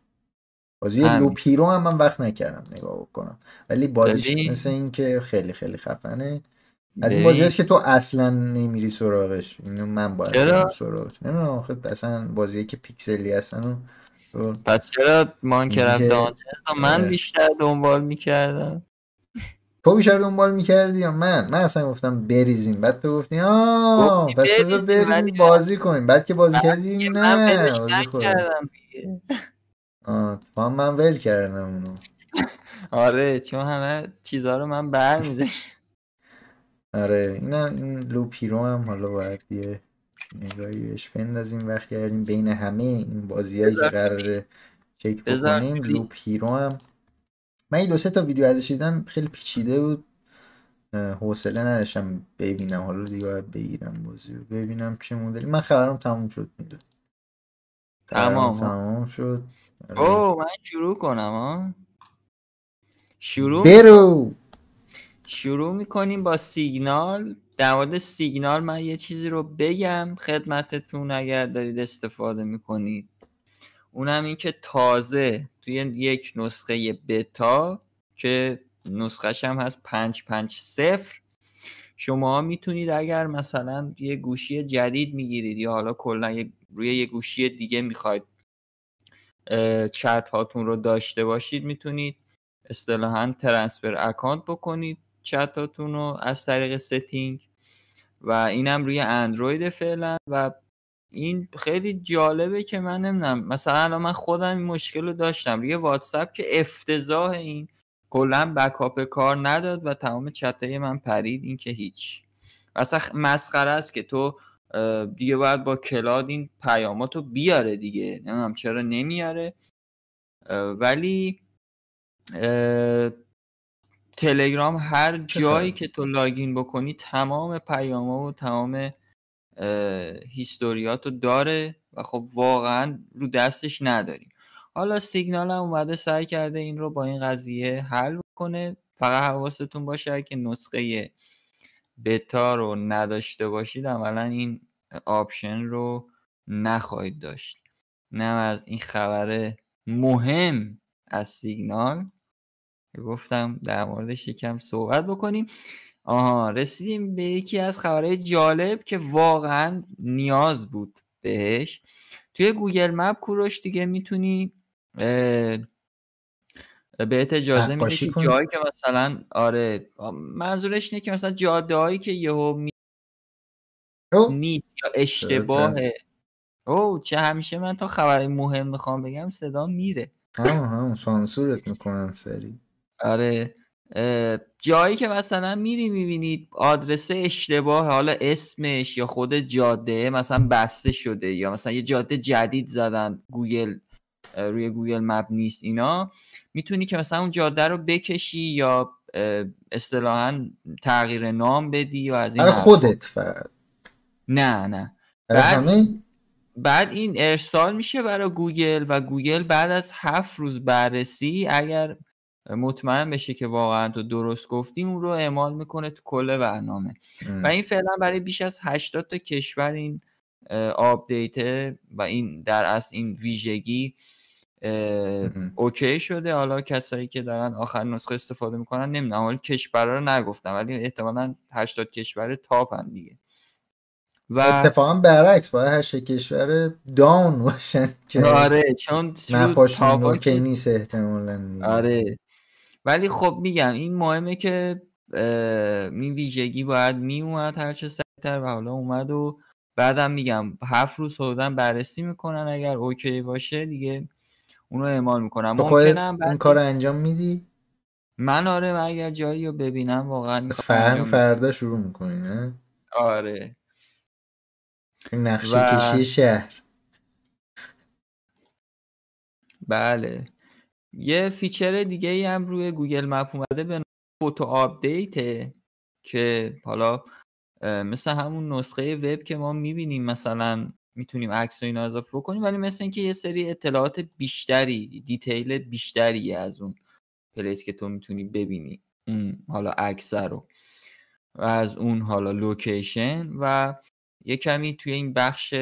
بازی Loop Hero هم من وقت نکردم نگاه بکنم. ولی بازیش مثل این که خیلی خیلی خفنه. از این بازی هست که تو اصلا نمیری سراغش. اینو من باید برم سراغش. نمی‌دونم آخه اصلا بازی که پیکسلی هستن پس چرا Minecraft Dungeons من آره. بیشتر دنبال می‌کردم؟ تو بیشتر دنبال می‌کردی یا من؟ من اصلا گفتم بریزیم. بعد تو گفتی آه پس بذار بریم بازی کنیم. بعد که بازی کردی نه بازی کردم آه تو من ول کردم اونو. آره چون همه چیزها رو من برمیده آره این این لوپیرو هم حالا باید یه نگاهیش بندازیم. وقت کردیم بین همه این بازی هایی که قراره چک بکنیم لوپیرو هم من این دو سه تا ویدیو ازش دیدم خیلی پیچیده بود. حوصله نداشتم ببینم. حالا دیگه باید بگیرم بازی رو ببینم چه مدلی. من خبرم تموم شد میده تمام. تمام شد. آره. او من شروع کنم ها؟ شروع برو. شروع می‌کنیم با سیگنال. در مورد سیگنال من یه چیزی رو بگم. خدمتتون اگر دارید استفاده می‌کنید. اونم این که تازه توی یک نسخه بتا که نسخهش هم هست 550 شما می‌تونید اگر مثلا یه گوشی جدید می‌گیرید یا حالا کلا روی یه گوشی دیگه می‌خواید چت هاتون رو داشته باشید می‌تونید اصطلاحا transfer account بکنید چتاتون رو از طریق setting و اینم روی اندروید فعلا و این خیلی جالبه که من نمی‌دونم مثلا الان من خودم این مشکل رو داشتم. روی واتساپ که افتضاح این کلا backup کار نداد و تمام چتای من پرید این که هیچ. اصلا مسخره است که تو دیگه باید با کلاد این پیاماتو بیاره دیگه. نمی‌دونم چرا نمیاره. ولی تلگرام هر جایی که تو لاگین بکنی تمام پیاما و تمام هیستوریاتو داره و خب واقعا رو دستش نداریم. حالا سیگنال هم اومده سعی کرده این رو با این قضیه حل کنه. فقط حواستون باشه که نسخه بتا رو نداشته باشید عملا این option رو نخواهید داشت. نه از این خبر مهم از سیگنال. گفتم در موردش یکم صحبت بکنیم. آها رسیدیم به یکی از خبرهای جالب که واقعا نیاز بود بهش. توی Google Map کوروش دیگه می‌تونی بهت اجازه میده که جایی که مثلا آره منظورش اینه که مثلا جاده هایی که یهو می... نیست یا اشتباهه. اوکیه همیشه من تا خبر مهم می‌خوام بگم صدا میره. همون سانسورت می‌کنن سری. آره. جایی که مثلا میری می‌بینید آدرس اشتباه حالا اسمش یا خود جاده مثلا بسته شده یا مثلا یه جاده جدید زدن گوگل روی Google Map نیست اینا. می‌تونی که مثلا اون جاده رو بکشی یا اصطلاحا تغییر نام بدی یا از این خودت فقط؟ نه نه. بعد, بعد این ارسال میشه برای گوگل و گوگل بعد از هفت روز بررسی اگر مطمئن بشه که واقعا تو درست گفتی اون رو اعمال می‌کنه تو کل برنامه. و این فعلا برای بیش از 80 تا کشور این update و این در اصل این ویژگی okay شده. حالا کسایی که دارن آخر نسخه استفاده می‌کنن نمی‌دونم حالا کشورها رو نگفتم ولی احتمالا 80 کشور top ان دیگه. و اتفاقا برعکس باید هر کشور down باشن آره چون map اشون که نیست. احتمالا آره. ولی خب میگم این مهمه که این ویژگی باید میومد هر چه سریعتر و حالا اومد و بعدم میگم هفت روز حدودا بررسی می‌کنن اگر okay باشه دیگه اونو اعمال می‌کنم ممکنم این کار انجام میدی؟ من آره من اگر جایی رو ببینم واقعا فهم فردا شروع می‌کنی نه؟ آره. نقشه و... کشی شهر. بله. یه feature دیگه ای هم روی Google Map اومده به photo update که حالا مثل همون نسخه وب که ما می‌بینیم مثلا می‌تونیم عکس و اینا اضافه بکنیم ولی مثل اینکه یه سری اطلاعات بیشتری detail بیشتری از اون place که تو می‌تونی ببینی اون حالا عکس رو و از اون حالا location و یه کمی توی این بخش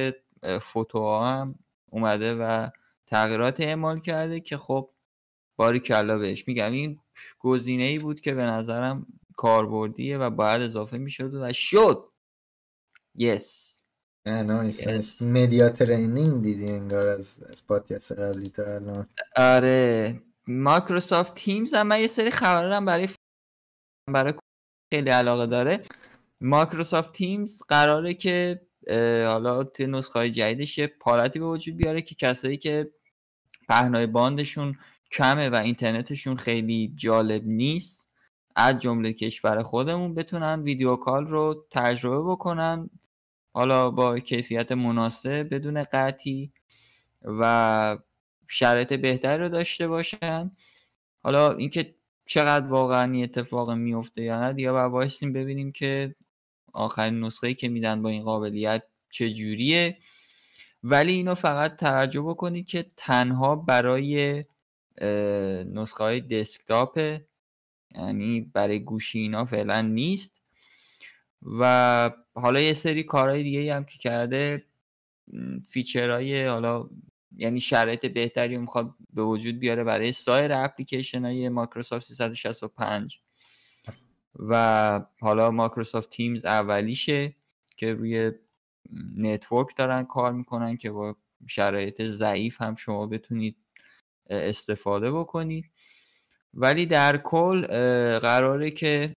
photo هم اومده و تغییرات اعمال کرده که خب باریکلا بهش میگم. این گزینه ای بود که به نظرم کاربردیه و باید اضافه می‌شد و شد. yes nice media training دیدی انگار از از پادکست قبلی تا الان. آره. Microsoft Teams هم من یه سری خبرم برای برای خیلی علاقه داره. Microsoft Teams قراره که حالا توی نسخه های جدیدش یه پالتی به وجود بیاره که کسایی که پهنای باندشون کمه و اینترنتشون خیلی جالب نیست. از جمله کشور خودمون بتونن video call رو تجربه بکنن. حالا با کیفیت مناسب بدون قطعی و شرایط بهتری رو داشته باشن. حالا اینکه چقدر واقعا این اتفاق میفته یا نه دیگه باید ببینیم که آخرین نسخه که میدن با این قابلیت چجوریه. ولی اینو فقط توجه بکنید که تنها برای نسخه های دسکتاپ یعنی برای گوشی اینا فعلا نیست. و حالا یه سری کارهای دیگه هم که کرده feature های حالا یعنی شرایط بهتری می‌خواد به وجود بیاره برای سایر اپلیکیشن های مایکروسافت 365 و حالا مایکروسافت تیمز اولیشه که روی network دارن کار می‌کنن که با شرایط ضعیف هم شما بتونید استفاده بکنید. ولی در کل قراره که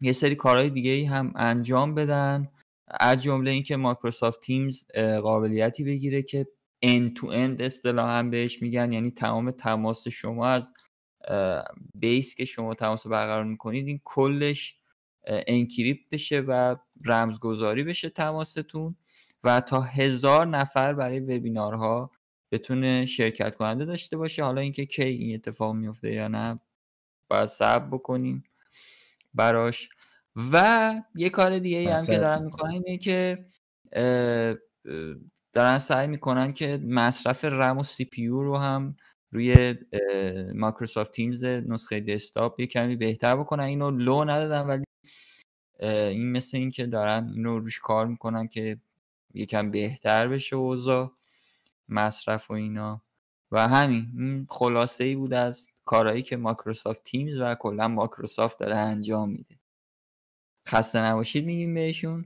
یه سری کارهای دیگه ای هم انجام بدن. از جمله اینکه مایکروسافت تیمز قابلیتی بگیره که end to end اصطلاحا بهش میگن. یعنی تمام تماس شما از بیس که شما تماس برقرار می‌کنید این کلش انکریپت بشه و رمزگذاری بشه تماستون و تا هزار نفر برای وبینارها بتونه شرکت کننده داشته باشه. حالا اینکه کی این اتفاق میفته یا نه باید صبر بکنیم براش. و یه کار دیگه ای هم که دارن می‌کنن اینه که دارن سعی می‌کنن که مصرف رم و CPU رو هم روی مایکروسافت تیمز نسخه دسکتاپ یه کمی بهتر بکنن. اینو لو ندادن ولی این مثل این که دارن اینو روش کار می‌کنن که یکم بهتر بشه اوضاع. مصرف و اینا. و همین این خلاصه ای بود از کارهایی که مایکروسافت تیمز و کلا مایکروسافت داره انجام میده. خسته نباشید میگیم بهشون.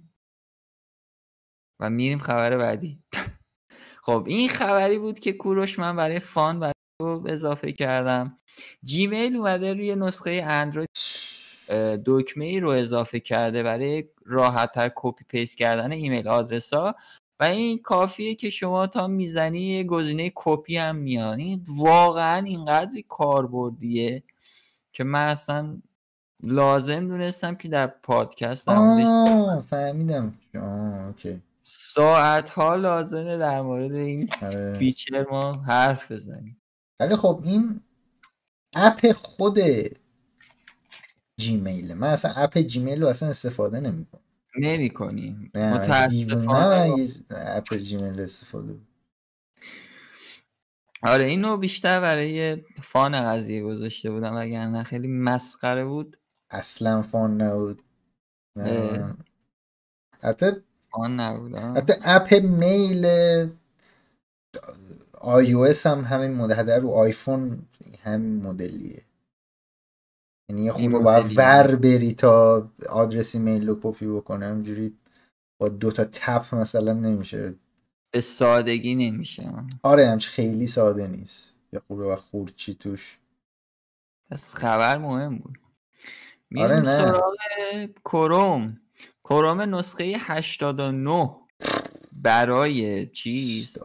و میریم خبر بعدی. خب این خبری بود که کوروش من برای fun برای اضافه کردم. جیمیل اومده روی نسخه اندروید. دکمه ای رو اضافه کرده برای راحت تر copy paste کردن ایمیل آدرس ها و این کافیه که شما tap می‌زنی یه گزینه کپی هم میاد این واقعا اینقدری کاربردیه که من اصلا لازم دونستم که در پادکست هم فهمیدم. اوکی. ساعت ها لازمه در مورد این آره. feature ما حرف بزنیم. ولی خب این اپ خود جیمیل. من اصلا اپ جیمیل رو اصلا استفاده نمی‌کنم. نمی کنی متاسفانه اپ جیمیل استفاده آره اینو بیشتر برای fun قضیه گذاشته بودم نه خیلی مسخره بود. اصلا fun نبود. حتی fun نبود حتی اپ mail iOS هم همین مدل رو آیفون همین مدلیه. یعنی یه خورده باید ور بری تا آدرس ایمیل رو کپی بکنه همجوری با دو تا tap مثلا نمیشه. به سادگی نمیشه. آره همچه خیلی ساده نیست. یه خورده و خورچی توش. پس خبر مهم بود. آره نه. سراغ کروم. کروم نسخه 89 برای چیز؟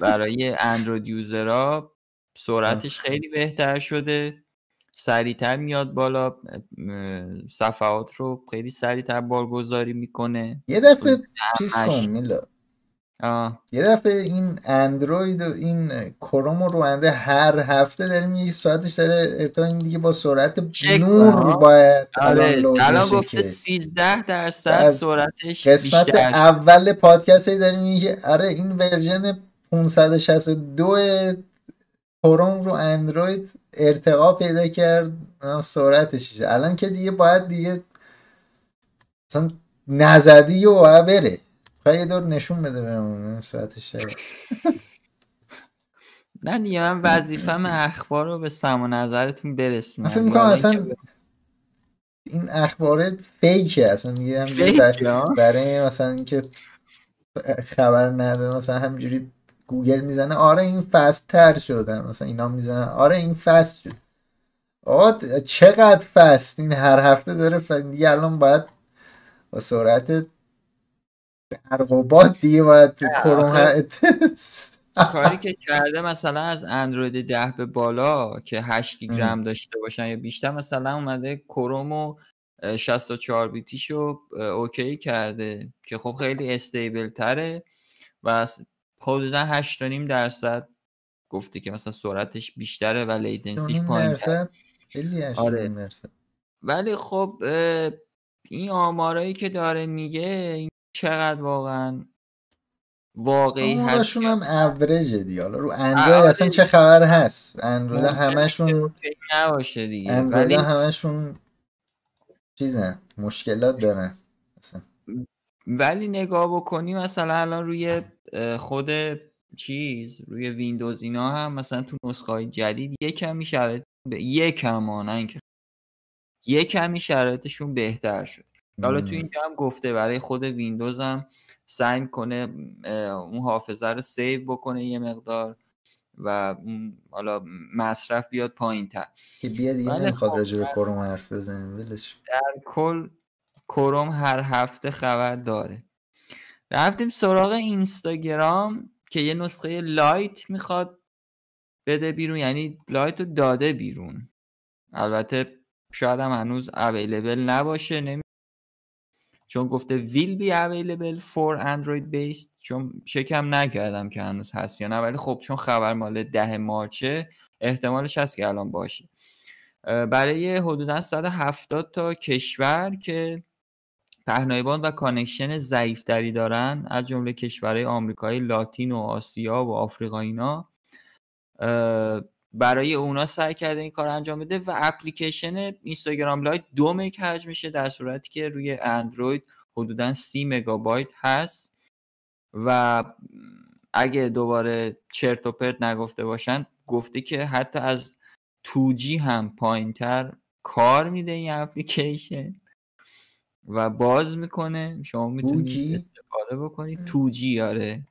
برای اندروید یوزرها سرعتش خیلی بهتر شده. سریعتر میاد بالا صفحات رو خیلی سریعتر بارگذاری می‌کنه. یه دفعه چیز کن میلا. آه. یه دفعه این اندروید و این کروم و روانده هر هفته داریم یه ساعتش داره ارتباط این دیگه با سرعت نور. باید الان آره الان گفته که 13 درصد سرعتش قسمت بیشتر اول پادکست داریم میگه آره این ورژن 562 کروم رو اندروید ارتقا پیدا کرد. سرعتش الان که دیگه باید دیگه اصلا نزدی و باید بره. خواهی یه دور نشون بده بهمون سرعتش. نه دیگه من وظیفم اخبار رو به سم و نظرتون برسونم. من فکر می‌کنم حالا اصلا این اخبار فیکه اصلا دیگه ها؟ برای مثلا اینکه خبر نده مثلا همجوری گوگل می‌زنه آره این فست تر شده. مثلا اینا می‌زنن آره این فست شد. آقا چقدر fast؟ این هر هفته داره ف... دیگه الان باید با سرعت برق و باد دیگه باید کروم کاری که کرده مثلا از اندروید 10 به بالا که 8 گیگ ام. رم داشته باشن یا بیشتر مثلا اومده کروم و اه، 64 بیتیشو اوکی کرده که خب خیلی stable تره و حدودا 8.5 درصد گفته که مثلا سرعتش بیشتره و لیتنسیش 8.5 پایین درصد؟ خیلی 8.5 آره. ولی خب این آمارایی که داره میگه این چقدر واقعا واقعی هست هم اوریجه دیگه. حالا رو آره. اندروید اصلا چه خبر هست؟ اندروید همشون نباشه دیگه. اندروید ولی همشون چیزن مشکلات دارن. ولی نگاه بکنی مثلا الان روی خود چیز روی ویندوز اینا هم مثلا تو نسخه های جدید یه کمی شرایط به یه کم ها، نه اینکه یه کمی شرایطشون بهتر شد. حالا تو. اینجا هم گفته برای خود ویندوز هم سعی کنه اون حافظه رو save بکنه یه مقدار و حالا مصرف بیاد پایین تر که بیا دیگه نمی‌خواد خب راجع به کروم حرف بزنیم ولش در کل کروم هر هفته خبر داره. رفتیم سراغ اینستاگرام که یه نسخه Lite می‌خواد بده بیرون یعنی Lite رو داده بیرون. البته شاید هم هنوز available نباشه نمی... چون گفته will be available for android based چون چکم نکردم که هنوز هست یا نه ولی خب چون خبر مال ده مارچه احتمالش هست که الان باشه. برای حدودا 170 تا کشور که پهنای باند و connection ضعیفتری دارن از جمله کشورهای آمریکای لاتین و آسیا و آفریقا اینا. برای اونا سعی کرده این کار انجام بده و اپلیکیشن اینستاگرام Lite دو مگ حجم میشه در صورتی که روی اندروید حدودا سی مگابایت هست و اگه دوباره چرت و پرت نگفته باشن گفته که حتی از 2G هم پایین تر کار میده این اپلیکیشن. و باز می‌کنه. شما می‌تونید 2G استفاده بکنید. 2G آره.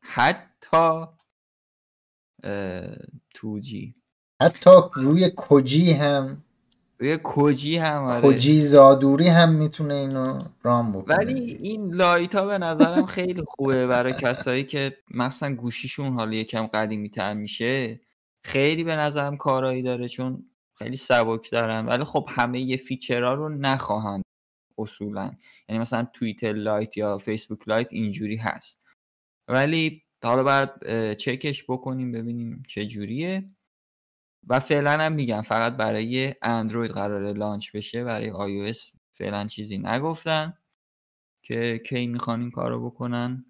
حتی 2G حتی روی کجی هم. روی کجی هم آره. کجی زادوری هم می‌تونه اینو رام بکنه. ولی این Lite ها به نظرم خیلی خوبه برای کسایی که مثلا گوشیشون حالا یکم قدیمی تر میشه. خیلی به نظرم کارایی داره چون خیلی سبک دارن ولی خب همه یه feature ها رو نخواهند اصولا. یعنی مثلا توییتر Lite یا فیسبوک Lite اینجوری هست. ولی حالا اه، چکش بکنیم ببینیم چه جوریه. و فعلا هم میگم فقط برای اندروید قراره launch بشه برای آی فعلا چیزی نگفتن که کی می‌خوان این کارو بکنن.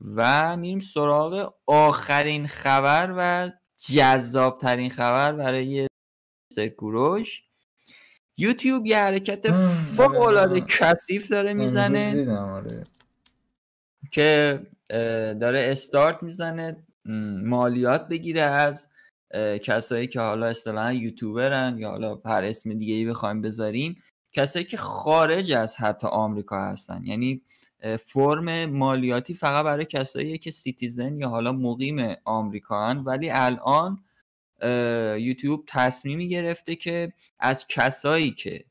و میریم سراغ آخرین خبر و جذاب ترین خبر برای کوروش. یوتیوب یه حرکت فوق آره. العاده من کثیف داره می‌زنه. آره. که داره استارت می‌زنه مالیات بگیره از کسایی که حالا اصطلاحا یوتیوبرن یا حالا هر اسم دیگه ای بخوایم بذاریم کسایی که خارج از حتی آمریکا هستن. یعنی فرم مالیاتی فقط برای کسایی که citizen یا حالا مقیم آمریکا هن ولی الان یوتیوب تصمیمی گرفته که از کسایی که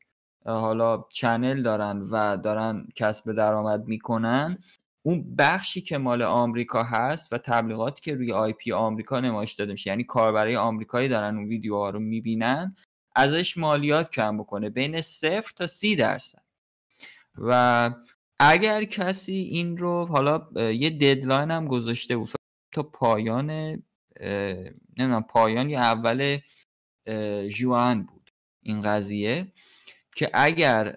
حالا channel دارن و دارن کسب درآمد می‌کنن اون بخشی که مال آمریکا هست و تبلیغاتی که روی IP آمریکا نمایش داده میشه یعنی کاربرای آمریکایی دارن اون ویدیوها رو می‌بینن ازش مالیات کم بکنه بین صفر تا سی درصد. و اگر کسی این رو حالا یه ددلاین هم گذاشته بود تا پایان نمی‌دونم پایان یا اول جوان بود این قضیه که اگر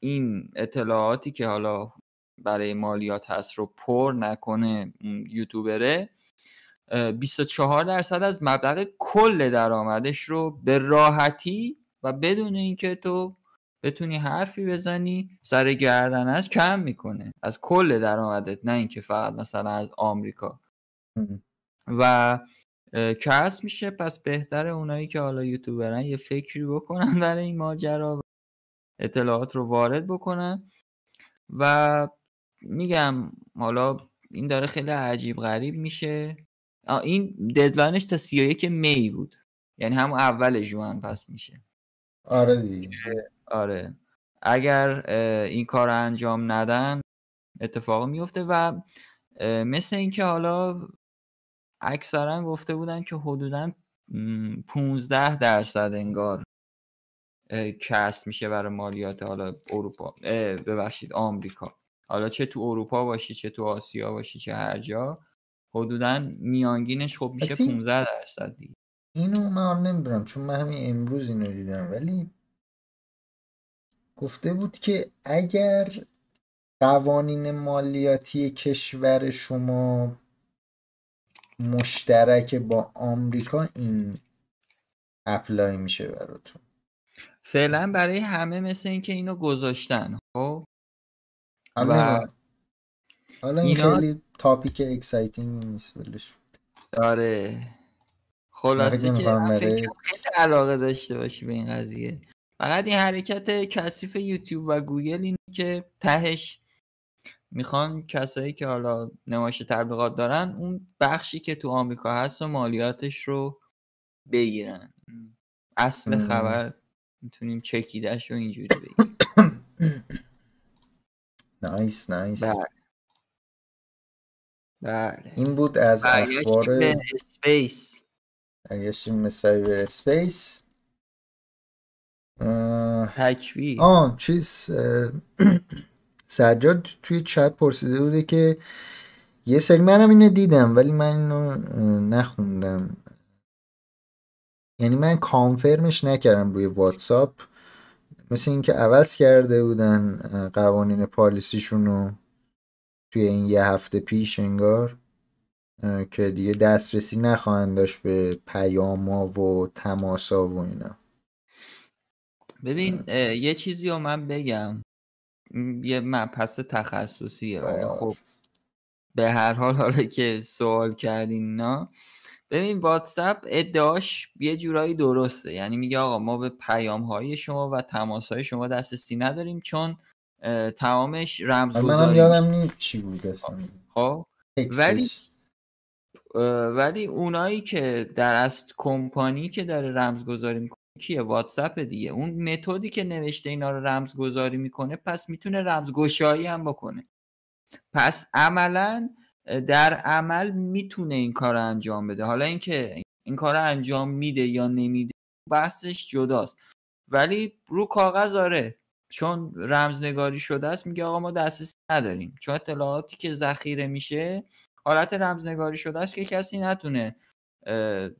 این اطلاعاتی که حالا برای مالیات هست رو پر نکنه یوتیوبره 24 درصد از مبلغ کل درآمدش رو به راحتی و بدون اینکه تو بتونی حرفی بزنی سر گردنش کم می‌کنه از کل درآمدت نه اینکه فقط مثلا از آمریکا. و کس میشه. پس بهتره اونایی که حالا یوتیوبرن یه فکری بکنن در این ماجرا و اطلاعات رو وارد بکنن. و میگم حالا این داره خیلی عجیب غریب میشه. این ددلاینش تا 31 می بود. یعنی همون اول جوان پس میشه. آره دیگه. آره. اگر این کار انجام ندن اتفاق میفته و مثل اینکه حالا اکثرا گفته بودن که حدودا 15 درصد انگار کست میشه برای مالیات حالا اروپا ببخشید آمریکا. حالا چه تو اروپا باشی چه تو آسیا باشی چه هر جا حدودا میانگینش خب میشه 15 درصد دیگه. اینو من نمی‌دونم چون من همین امروز اینو دیدم. ولی گفته بود که اگر قوانین مالیاتی کشور شما مشترک با آمریکا این apply میشه براتون. فعلا برای همه مثل اینکه اینو گذاشتن خب؟ و حالا این خیلی topic exciting نیست ولش آره. خلاصه که خیلی علاقه داشته باشی به این قضیه. فقط این حرکت کثیف یوتیوب و گوگل اینه که تهش می‌خوان کسایی که حالا نمایش تبلیغات دارن اون بخشی که تو آمریکا هست و مالیاتش رو بگیرن. اصل خبر می‌تونیم چکیدش رو اینجوری بگیریم nice nice بله. بله. این بود از اخبار space. برگشتیم به cyber space. تکوی آه چیز سجاد توی چت پرسیده بوده که یه سری منم اینو دیدم ولی من اینو نخوندم. یعنی من کانفرمش نکردم روی واتساپ. مثل اینکه عوض کرده بودن قوانین پالیسیشون رو توی این یه هفته پیش انگار که دیگه دسترسی نخواهند داشت به پیاما و تماسا و اینا. ببین یه چیزی رو من بگم. یه مبحث تخصصیه. ولی خب به هر حال حالا که سوال کردین اینا. ببین واتساپ ادعاش یه جورایی درسته. یعنی میگه آقا ما به پیام های شما و تماس های شما دسترسی نداریم چون تمامش رمزگذاری منم یادم نیم چی بود خب. ولی ولی اونایی که در از کمپانی که داره رمزگذاری می‌کنه کیه؟ واتساپ دیگه. اون متدی که نوشته اینا رو رمزگذاری می‌کنه پس می‌تونه رمزگشایی هم بکنه. پس عملا در عمل می‌تونه این کار رو انجام بده. حالا اینکه این کار رو انجام میده یا نمیده بحثش جداست. ولی رو کاغذ آره. چون رمزنگاری شده است میگه آقا ما دسترسی نداریم. چون اطلاعاتی که ذخیره میشه حالت رمزنگاری شده است که کسی نتونه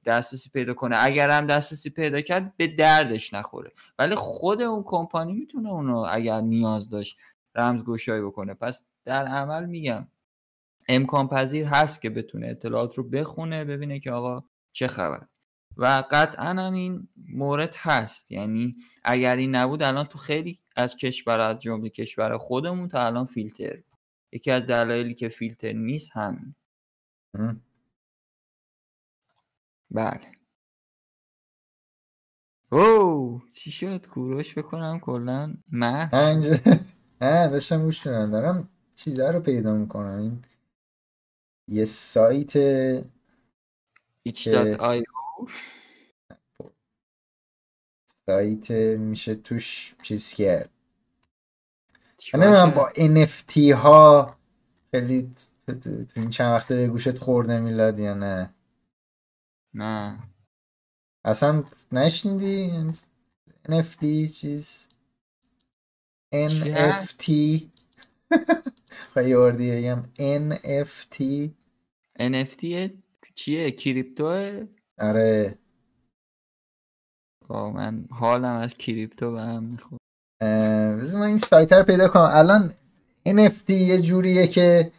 دسترسی پیدا کنه. اگر هم دسترسی پیدا کرد به دردش نخوره. ولی خود اون کمپانی می‌تونه اونو اگر نیاز داشت رمزگشایی بکنه. پس در عمل میگم امکان پذیر هست که بتونه اطلاعات رو بخونه ببینه که آقا چه خبر. و قطعا هم این مورد هست. یعنی اگر این نبود الان تو خیلی از کشورات جمله کشور خودمون تا الان فیلتر یکی از دلایلی که فیلتر نیست همین. بله. او چی شد؟ کوروش بکنم کلا. نه. نه داشتم گوش دارم چیزا رو پیدا می‌کنم. این یه سایت که... سایت میشه توش چیز کرد. من با NFT ها خیلی تو این چند وقته به گوشت خورده میلاد یا نه. نه. اصلا نشنیدی NFT چیز؟ NFT خواهی وردی بگم NFT NFT چیه؟ کریپتوه آره. با من حالم از کریپتو به هم می‌خورد بذار من این سایت رو پیدا کنم. الان NFT یه جوریه که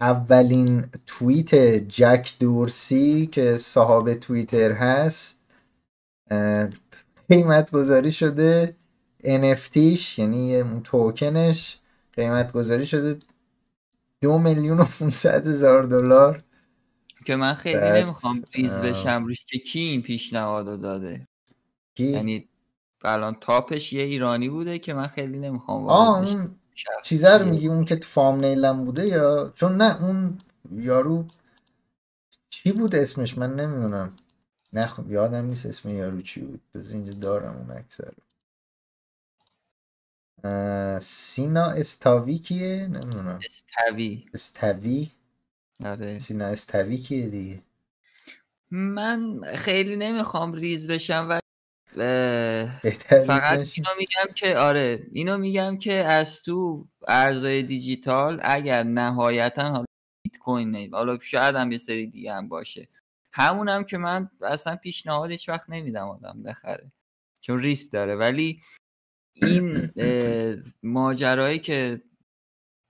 اولین توییت جک دورسی که صاحب توییتر هست قیمت گذاری شده NFTش یعنی اون توکنش قیمت گذاری شده دو میلیون و 500 هزار دلار. که من خیلی بعد، نمی‌خوام ریز. بشم روش که کی این پیشنهادو داده؟ کی؟ یعنی الان تاپش یه ایرانی بوده که من خیلی نمی‌خوام آه اون شخص چیزه رو چیه. میگی اون که تو فام نیلم بوده یا چون نه اون یارو چی بود اسمش؟ من نمی‌دونم. نه خب یادم نیست اسم یارو چی بود. بذار اینجا دارم اون اه، سینا استاوی کیه نمی‌دونم. استوی. استوی؟ آره. سینا استوی کیه دیگه. من خیلی نمی‌خوام ریز بشم و فقط اینو میگم که آره اینو میگم که از تو ارزهای دیجیتال اگر نهایتا حالا بیت کوین حالا شاید هم یه سری دیگه هم باشه. همون هم که من اصلا پیشنهاد هیچ وقت نمیدم آدم بخره چون ریسک داره. ولی این ماجرایی که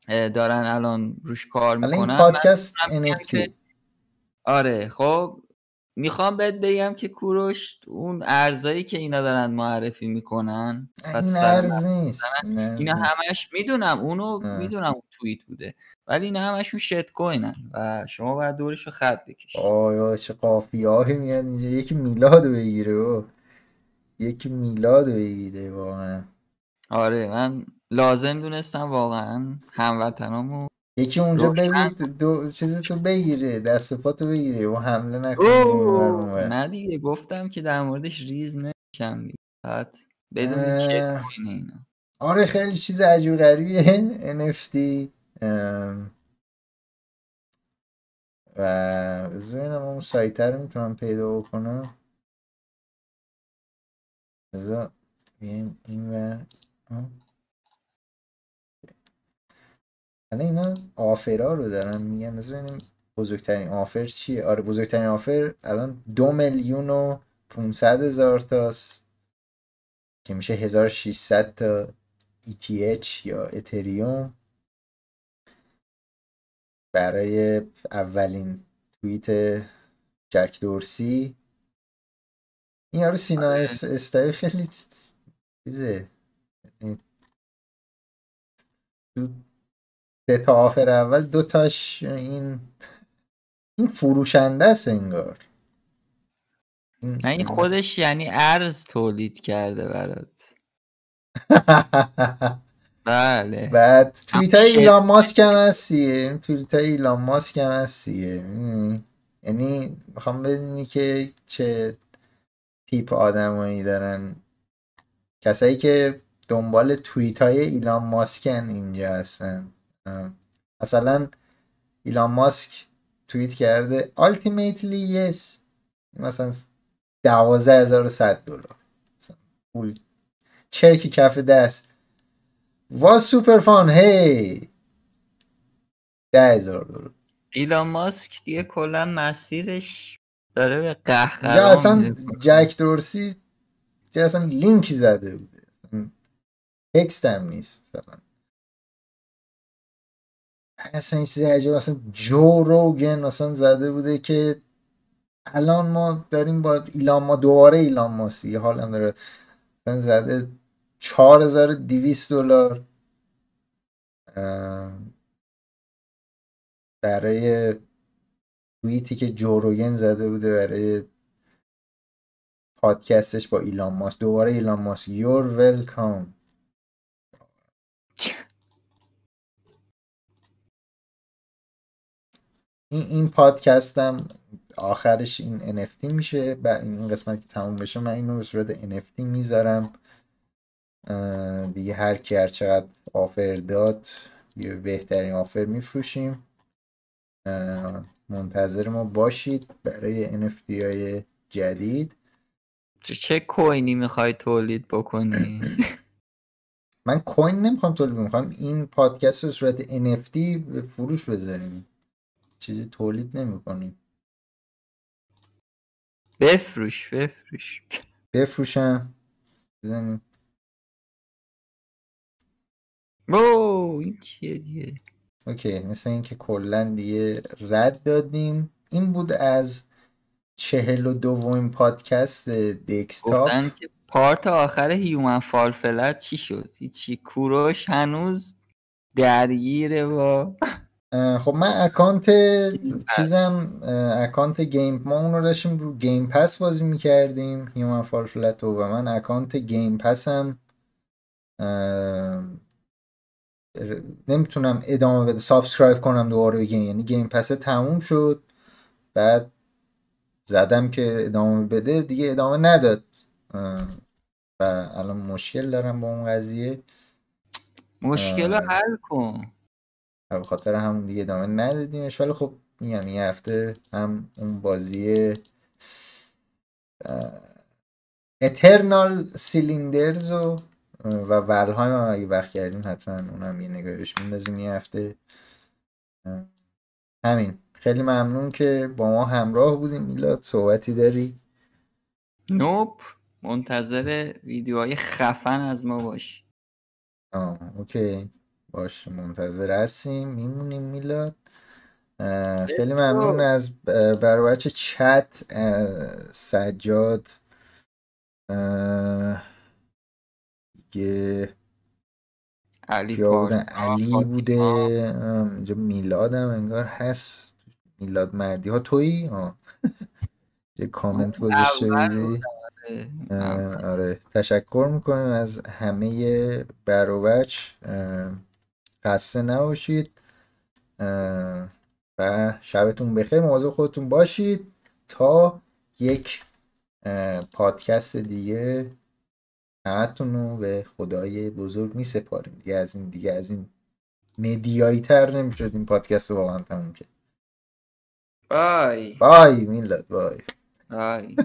دارن الان روش کار این می‌کنن من پادکست آره خب می‌خوام بهت بگم که کوروش اون ارزایی که اینا دارن معرفی می‌کنن این ارز نیست اینا همش می‌دونم اونو. می‌دونم اون توییت بوده. ولی اینا همشون شت کوینن و شما باید دورش رو خط بکشید آیا چه قافیه میاد اینجا. یکی میلاد بگیره و یکی میلاد بگیره واقعا. آره من لازم دونستم واقعا. هموطنامو یکی اونجا روشن. دو چیزتو بگیره دست پاتو بگیره و حمله نکنه. نه دیگه گفتم که در موردش ریز بدونید چه اه، کوینه اینا. آره خیلی چیز عجیب غریبیه NFT ام، و بذار ببینم اون سایت رو می‌تونم پیدا بکنم. بذار این و حالا اینا آفرا رو دارن میگن. ببینیم بزرگترین آفر چیه؟ آره بزرگترین آفر الان دو میلیون و 500 هزار تاست. که میشه 1600 تا ETH یا اتریوم. برای اولین توییت جک دورسی. این یارو سینا آره. اس استوی خیلی چیزه. سه تا آفر اول دو تاش این این فروشنده است انگار. نه این خودش یعنی ارز تولید کرده برات. بله. بعد توییت های ایلان ماسک هم هستیه توییت های ایلان ماسک هم هستیه؟ یعنی می‌خوام بدونی که چه تیپ آدمایی دارن. کسایی که دنبال توییت های ایلان ماسکن اینجا هستن. مثلا ایلان ماسک توییت کرده ultimately yes. مثلا دوازده هزار صد دلار. پول. چرکی کف دست. was super fun هی! ده هزار دلار. ایلان ماسک دیگه کلا مسیرش داره به یا قهقرا اصلا میره. جک دورسی که اصلا لینکی زده بوده. اصلا تکست هم نیست مثلا. اصلا این چیزی عجیب اصلا جو روگن اصلا زده بوده که الان ما داریم با ایلان ما دوباره ایلان ماسی حال هم داره. مثلا زده 4200 دلار برای توییتی که جو روگن زده بوده برای پادکستش با ایلان ماسک. دوباره ایلان ماسک. You're welcome. این این پادکستم آخرش این NFT میشه. و این قسمت که تموم بشه من اینو به صورت NFT می‌ذارم. دیگه هر کی هر چقدر آفر داد یه بهترین آفر میفروشیم. منتظر ما باشید برای NFT های جدید. چه کوینی می‌خوای تولید بکنی؟ من کوین نمی‌خوام تولید می‌خوام این پادکست رو صورت NFT به فروش بذاریم. چیزی تولید نمی‌کنیم بفروش بفروش. بفروشم. بزنیم. او این چیه دیگه؟ OK مثل اینکه کلا دیگه رد دادیم. این بود از چهل و دومین پادکست دکستاپ گفتن که part آخر Human Fall Flat چی شد؟ هیچی. کوروش هنوز درگیره با خب من account چیزم account Game ما اون رو داشتیم رو Game Pass بازی می‌کردیم Human Fall Flat و من account Game Pass م نمی‌تونم ادامه بده subscribe کنم دوباره به Game یعنی Game Pass تموم شد بعد زدم که ادامه بده دیگه ادامه نداد. و الان مشکل دارم با اون قضیه. مشکل رو. حل کن. و به خاطر همون دیگه ادامه ندادیمش. ولی خب میگم یه هفته هم اون بازی اترنال سیلیندرز و و ولهایم هم اگه وقت کردیم حتما اونم یه نگاهی بهش میندازیم یه هفته. همین. خیلی ممنون که با ما همراه بودیم میلاد صحبتی داری؟ نوپ منتظر ویدیوهای خفن از ما باشید. آه اوکی. باش منتظر هستیم. میمونیم میلاد. خیلی ممنون. از بچه چت سجاد. دیگه علی علی. بوده. اینجا میلاد هم انگار هست. میلاد مردی. ها تویی. یه کامنت گذاشته بودی؟ آره، آره. تشکر می‌کنیم از همه بر و بچ اه، خسته نباشید. و شبتون بخیر. مواظب خودتون باشید. تا یک پادکست دیگه. همتون رو به خدای بزرگ می سپاریم دیگه از این دیگه از این مدیایی تر نمی‌شد این پادکست رو واقعا تموم کرد. بای. بای میلاد بای. بای.